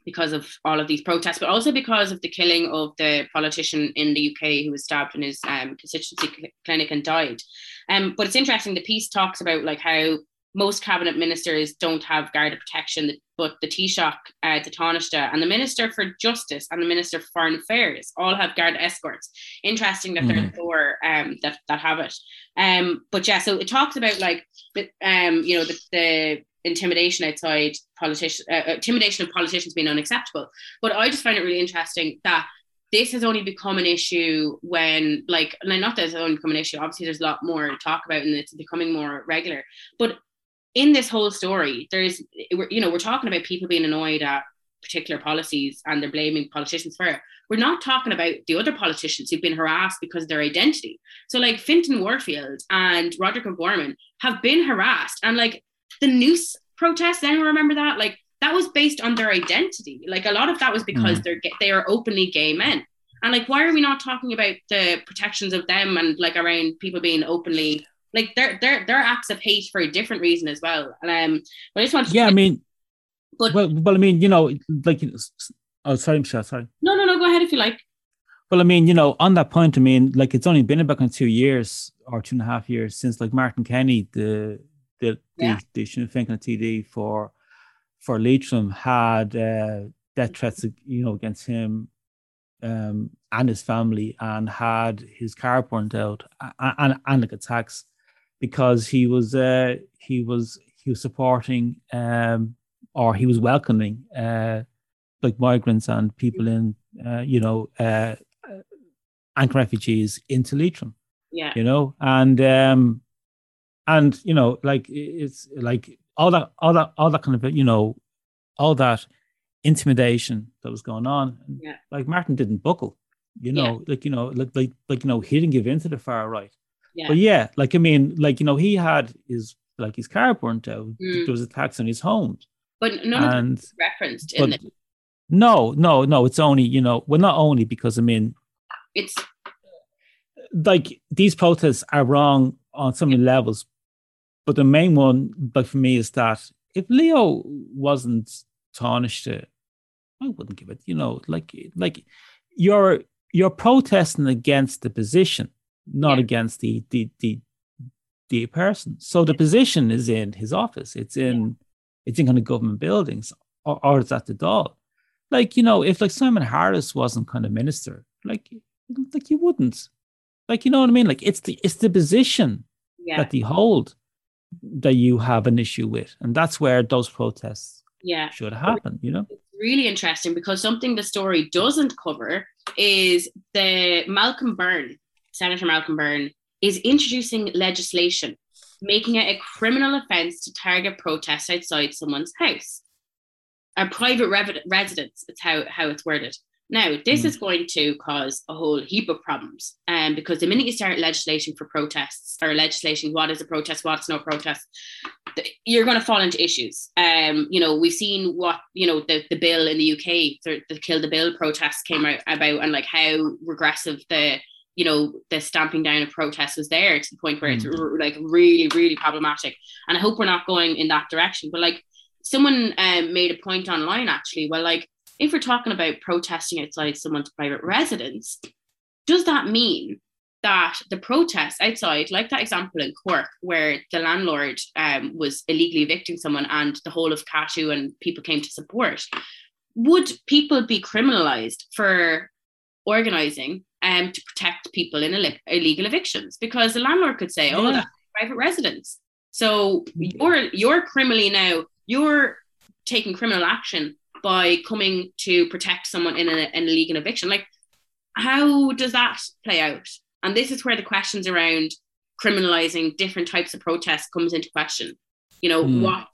because of all of these protests, but also because of the killing of the politician in the UK who was stabbed in his um, constituency clinic and died. Um, but it's interesting. The piece talks about like how most cabinet ministers don't have Garda protection, but the Taoiseach, uh, the Taoiseach, and the Minister for Justice and the Minister for Foreign Affairs all have Garda escorts. Interesting that mm. there are four um, that, that have it. Um, but yeah, so it talks about like, um, you know, the, the intimidation outside politicians, uh, uh, intimidation of politicians being unacceptable. But I just find it really interesting that this has only become an issue when like not that it's only become an issue obviously there's a lot more to talk about and it's becoming more regular but in this whole story, there's you know we're talking about people being annoyed at particular policies and they're blaming politicians for it. We're not talking about the other politicians who've been harassed because of their identity. So like Fintan Warfield and Roderick O'Gorman have been harassed and like the noose protests, anyone remember that? Like that was based on their identity. Like a lot of that was because mm. they're they are openly gay men. And like why are we not talking about the protections of them and like around people being openly like they're they're they're acts of hate for a different reason as well. And um but I just want to Yeah, I mean but well, well I mean, you know, like oh sorry, Michelle, sorry. No, no, no, go ahead if you like. Well, I mean, you know, on that point, I mean, like it's only been about two years or two and a half years since like Martin Kenny, the the yeah. the, the Sinn Féin TD for for Leitrim had uh, death threats, you know, against him um, and his family, and had his car burnt out and, and, and like attacks because he was uh, he was he was supporting um, or he was welcoming uh, like migrants and people in uh, you know uh, and refugees into Leitrim. Yeah, you know, and um, and you know, like it's like all that, all that, all that kind of you know, all that intimidation that was going on. Yeah. Like Martin didn't buckle, you know, yeah. like you know, like like like you know, he didn't give in to the far right. Yeah. But yeah, like I mean, like you know, he had his like his car burnt out. Mm. There was attacks on his home. But none and, of referenced in it. No, no, no. It's only you know, well, not only because I mean, it's like these protests are wrong on so many levels, but the main one, but for me, is that if Leo wasn't tarnished, it, I wouldn't give it. You know, like like you're you're protesting against the position, not yeah. against the the the the person. So the position is in his office. It's in yeah. it's in kind of government buildings, or, or it's at the Dáil. Like you know, if like Simon Harris wasn't kind of minister, like like you wouldn't, like you know what I mean. Like it's the it's the position yeah. that they hold that you have an issue with, and that's where those protests yeah should happen. You know, it's really interesting because something the story doesn't cover is the Malcolm Byrne, Senator Malcolm Byrne, is introducing legislation making it a criminal offence to target protests outside someone's house. A private rev- residence, it's how, how it's worded. Now, this mm. is going to cause a whole heap of problems um, because the minute you start legislation for protests or legislation, what is a protest, what's no protest, you're going to fall into issues. Um, you know, we've seen what, you know, the, the bill in the UK, the, the Kill the Bill protests came out about and like how regressive the, you know, the stamping down of protests was there to the point where mm. it's r- like really, really problematic. And I hope we're not going in that direction. But like someone um, made a point online actually, well, like, if we're talking about protesting outside someone's private residence, does that mean that the protests outside, like that example in Cork, where the landlord um, was illegally evicting someone and the whole of CATU and people came to support, would people be criminalized for organizing um, to protect people in Ill- illegal evictions? Because the landlord could say, oh, yeah. that's private residence. So you're you're criminally now, you're taking criminal action by coming to protect someone in a, an illegal eviction. Like, how does that play out? And this is where the questions around criminalizing different types of protests comes into question. You know, mm. what,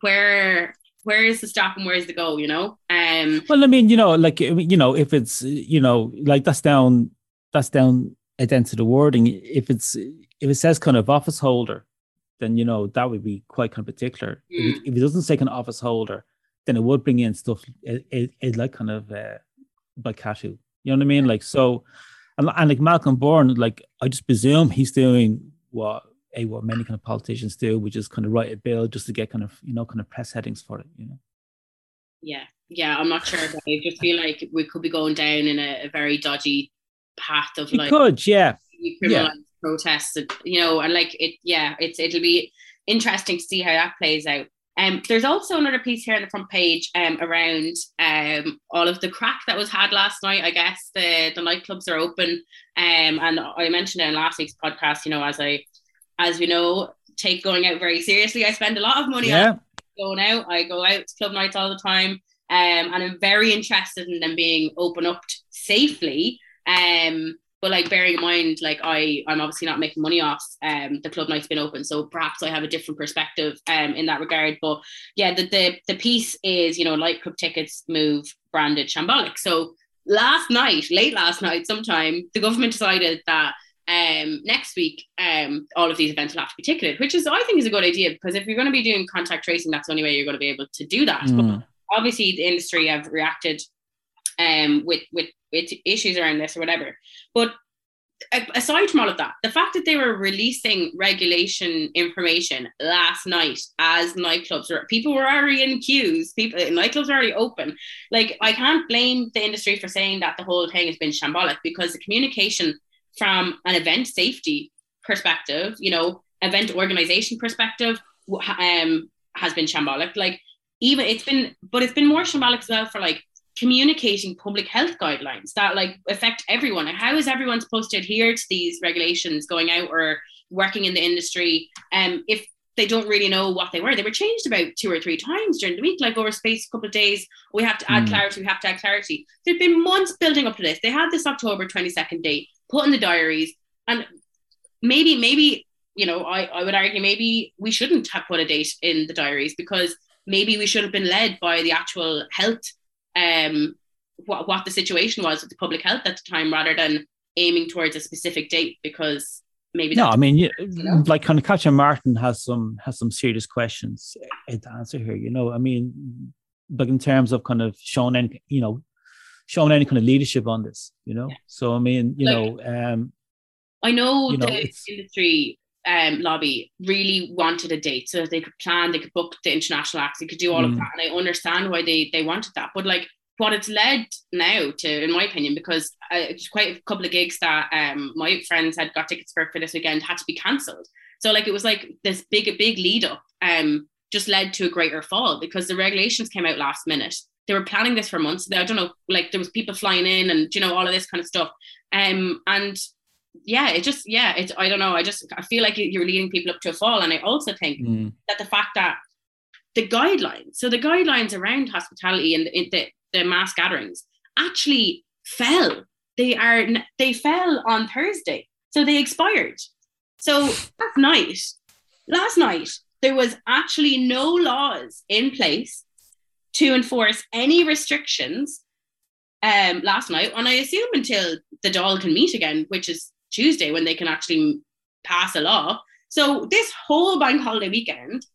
where, where is the stop and where's the go? You know. Um. Well, I mean, you know, like you know, if it's you know, like that's down, that's down the wording. If it's if it says kind of office holder, then you know that would be quite kind of particular. Mm. If, it, hmm. if, it, doesn't say kind of office holder, then it would bring in stuff it, it, it like kind of uh, by CATU. You know what I mean? Like so, and, and like Malcolm Byrne, like I just presume he's doing what a what many kind of politicians do, which is kind of write a bill just to get kind of you know kind of press headings for it. You know. Yeah, yeah, I'm not sure. But I just feel like we could be going down in a, a very dodgy path of like. could, yeah. yeah. protests, you know, and like it, yeah, it's it'll be interesting to see how that plays out. Um, there's also another piece here on the front page um, around um, all of the crack that was had last night. I guess the, the nightclubs are open. Um, and I mentioned it in last week's podcast, you know, as I, as we know, take going out very seriously. I spend a lot of money yeah. on going out. I go out to club nights all the time. Um, and I'm very interested in them being open up safely. Um, but like bearing in mind, like I, I'm obviously not making money off um the club night's been open, so perhaps I have a different perspective um in that regard. But yeah, the the the piece is you know light club tickets move branded shambolic. So last night, late last night, sometime the government decided that um, next week, um, all of these events will have to be ticketed, which is I think is a good idea because if you're going to be doing contact tracing, that's the only way you're going to be able to do that. Mm. But obviously, the industry have reacted um, with with with issues around this or whatever. But aside from all of that, the fact that they were releasing regulation information last night as nightclubs were people were already in queues, people nightclubs are already open. Like I can't blame the industry for saying that the whole thing has been shambolic because the communication from an event safety perspective, you know, event organization perspective, um, has been shambolic. Like even it's been, but it's been more shambolic as well for like communicating public health guidelines that like affect everyone. How is everyone supposed to adhere to these regulations going out or working in the industry? Um, if they don't really know what they were. They were changed about two or three times during the week, like over space a couple of days. We have to add mm. clarity. We have to add clarity. There'd been months building up to this. They had this October 22nd date put in the diaries. And maybe, maybe, you know, I, I would argue maybe we shouldn't have put a date in the diaries because maybe we should have been led by the actual health, um, what, what the situation was with the public health at the time rather than aiming towards a specific date because maybe no i mean you, you know? like kind of Catherine martin has some has some serious questions to answer here you know i mean but in terms of kind of showing you know shown any kind of leadership on this, you know. Yeah. So I mean, you like, know, um, I know, you know the industry um, lobby really wanted a date so that they could plan, they could book the international acts, they could do all mm. of that, and I understand why they they wanted that. But like what it's led now to, in my opinion, because uh, quite a couple of gigs that um, my friends had got tickets for for this weekend had to be cancelled. So like it was like this big big lead up um just led to a greater fall because the regulations came out last minute they were planning this for months. I don't know, like there was people flying in and you know all of this kind of stuff. Um, and yeah, it just yeah, it's I don't know. I just I feel like you're leading people up to a fall, and I also think mm. that the fact that the guidelines, so the guidelines around hospitality and the, the, the mass gatherings actually fell. They are they fell on Thursday, so they expired. So last night, last night there was actually no laws in place to enforce any restrictions um, last night, and I assume until the Dáil can meet again, which is Tuesday when they can actually pass a law. So this whole bank holiday weekend,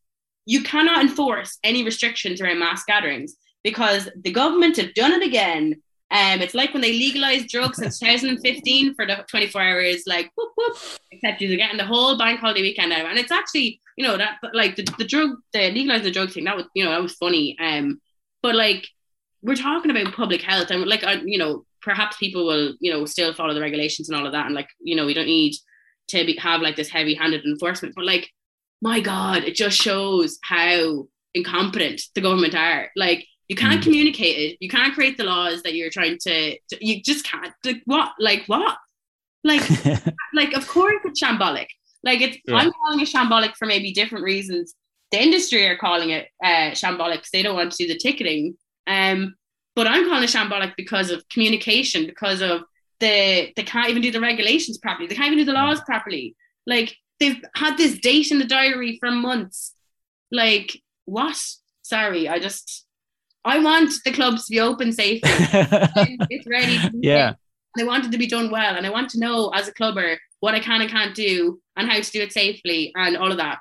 you cannot enforce any restrictions around mass gatherings because the government have done it again. Um, it's like when they legalized drugs in 2015 for the 24 hours, like whoop whoop, except you're getting the whole bank holiday weekend now. And it's actually, you know, that like the, the drug, the legalizing the drug thing, that was, you know, that was funny. Um, but like we're talking about public health and like I, you know perhaps people will you know still follow the regulations and all of that. And like you know we don't need to be, have like this heavy handed enforcement. But like my god it just shows how incompetent the government are. Like you can't mm. communicate it. You can't create the laws that you're trying to, to you just can't. Like what like what? Like like of course it's shambolic. Like it's yeah. i'm calling it shambolic for maybe different reasons the industry are calling it uh, shambolic because they don't want to do the ticketing. Um, but I'm calling it shambolic because of communication, because of the they can't even do the regulations properly. They can't even do the laws properly. Like they've had this date in the diary for months. Like what? Sorry, I just I want the clubs to be open safely. it's ready. yeah. They want it to be done well, and I want to know as a clubber what I can and can't do and how to do it safely and all of that.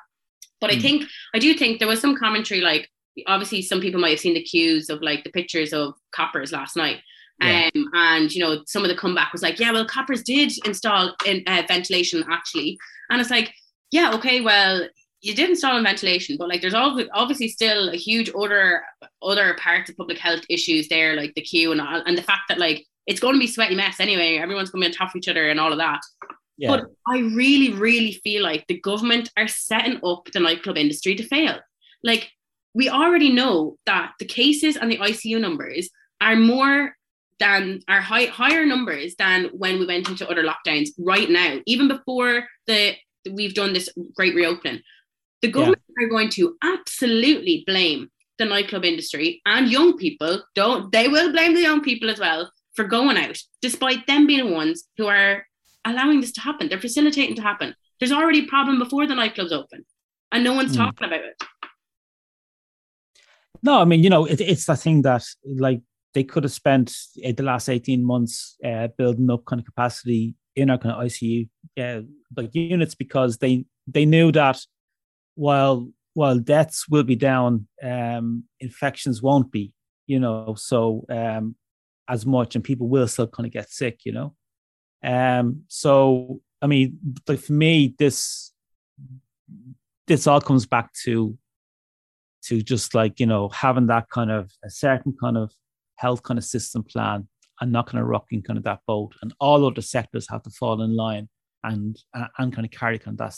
But mm. I hmm. think I do think there was some commentary like obviously some people might have seen the cues of like the pictures of coppers last night. Yeah. Um, and you know some of the comeback was like yeah well coppers did install in uh, ventilation actually and it's like yeah okay well you did install in ventilation but like there's obviously still a huge other other parts of public health issues there like the queue and all, and the fact that like it's going to be sweaty mess anyway everyone's going to be on top of each other and all of that yeah. But I really, really feel like the government are setting up the nightclub industry to fail. Like, we already know that the cases and the ICU numbers are more than are high, higher numbers than when we went into other lockdowns right now, even before the we've done this great reopening. The government yeah. are going to absolutely blame the nightclub industry and young people. Don't they will blame the young people as well for going out, despite them being the ones who are allowing this to happen. They're facilitating to happen. There's already a problem before the nightclub's open, and no one's mm. talking about it. No, I mean, you know, it, it's the thing that like they could have spent uh, the last 18 months uh, building up kind of capacity in our kind of ICU uh, like units because they they knew that while while deaths will be down, um, infections won't be, you know, so um, as much, and people will still kind of get sick, you know. Um, so I mean, like for me, this this all comes back to to just like you know having that kind of a certain kind of health kind of system plan and not kind of rocking kind of that boat, and all other sectors have to fall in line and and kind of carry kind of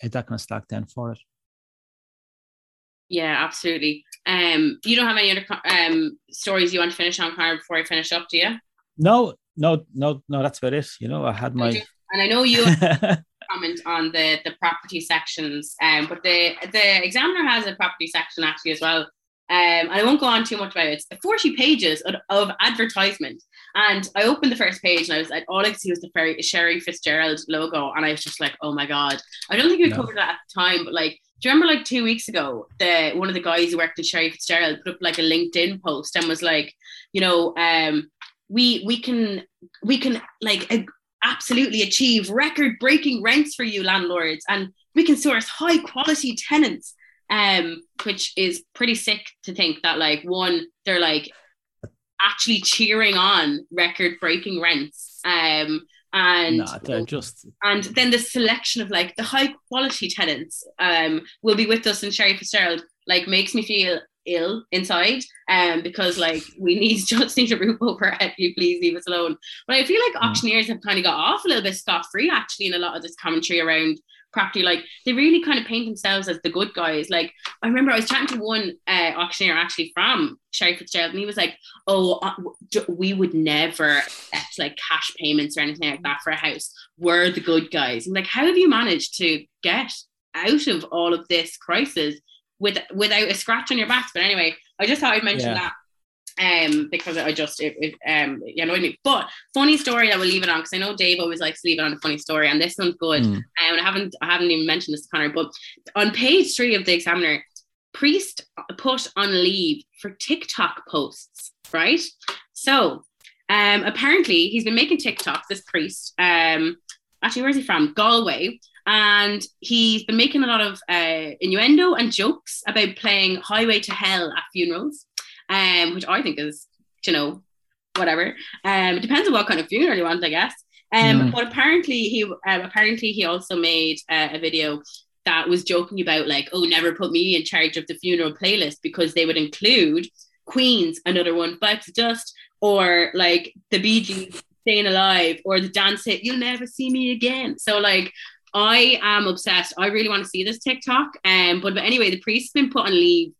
that that kind of slack down for it. Yeah, absolutely. Um, you don't have any other um stories you want to finish on, Conor, before I finish up, do you? No, no, no, no. That's about it. You know, I had my. And I know you comment on the the property sections, um, but the the examiner has a property section actually as well. Um, and I won't go on too much about it. It's 40 pages of, of advertisement. And I opened the first page and I was like, all I could see was the very Sherry Fitzgerald logo. And I was just like, oh my God. I don't think we no. covered that at the time, but like do you remember like two weeks ago, the one of the guys who worked in Sherry Fitzgerald put up like a LinkedIn post and was like, you know, um, we we can we can like absolutely achieve record breaking rents for you landlords, and we can source high quality tenants. Um, which is pretty sick to think that like one, they're like actually cheering on record breaking rents. Um, and they're just and then the selection of like the high quality tenants um will be with us in Sherry Fitzgerald like makes me feel ill inside um because like we need just need a roof over our head you please leave us alone. But I feel like mm. auctioneers have kind of got off a little bit scot free actually in a lot of this commentary around property. Like they really kind of paint themselves as the good guys. Like I remember I was chatting to one uh, auctioneer actually from Sherry Fitzgerald and he was like oh uh, we would never accept like cash payments or anything like that for a house. We're the good guys. I'm like how have you managed to get out of all of this crisis with without a scratch on your back but anyway I just thought I'd mention yeah. that um, because I just it, it um it annoyed me. But funny story, I will leave it on because I know Dave always likes to leave it on a funny story, and this one's good. Mm. Um, I haven't I haven't even mentioned this to Conor, but on page three of the Examiner, priest put on leave for TikTok posts, right? So um apparently he's been making TikToks, this priest. Um actually where's he from? Galway. And he's been making a lot of uh, innuendo and jokes about playing Highway to Hell at funerals um, which I think is, you know, whatever. Um, it depends on what kind of funeral you want, I guess. Um, mm. but apparently he uh, apparently he also made uh, a video that was joking about like, oh, never put me in charge of the funeral playlist because they would include Queen's another one bites dust or like the Bee Gees staying alive or the dance hit you'll never see me again. So like I am obsessed. I really want to see this TikTok. Um, but, but anyway, the priest's been put on leave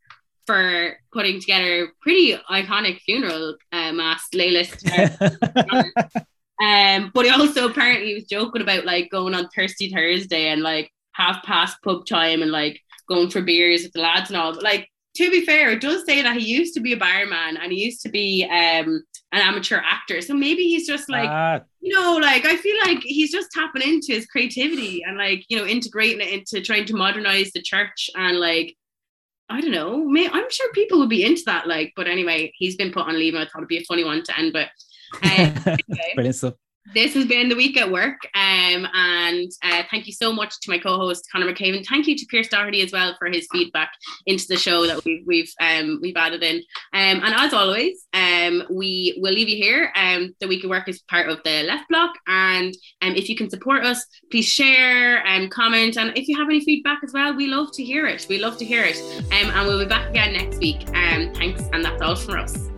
for putting together pretty iconic funeral uh, mass playlist. um, but he also apparently was joking about like going on Thirsty Thursday and like half past pub time and like going for beers with the lads and all. But like to be fair, it does say that he used to be a barman and he used to be um, an amateur actor. So maybe he's just like, uh, you know, like I feel like he's just tapping into his creativity and like, you know, integrating it into trying to modernize the church and like I don't know. May, I'm sure people would be into that. Like, but anyway, he's been put on leave. I thought it'd be a funny one to end, but uh, anyway. brilliant stuff this has been the week at work. Um, and uh, thank you so much to my co-host Conor McCabe. Thank you to Pearse Doherty as well for his feedback into the show that we've we've um, we've added in. Um, and as always, um, we will leave you here. Um, the week at work is part of the left block. And um, if you can support us, please share and comment. And if you have any feedback as well, we love to hear it. We love to hear it. Um, and we'll be back again next week. Um, thanks, and that's all from us.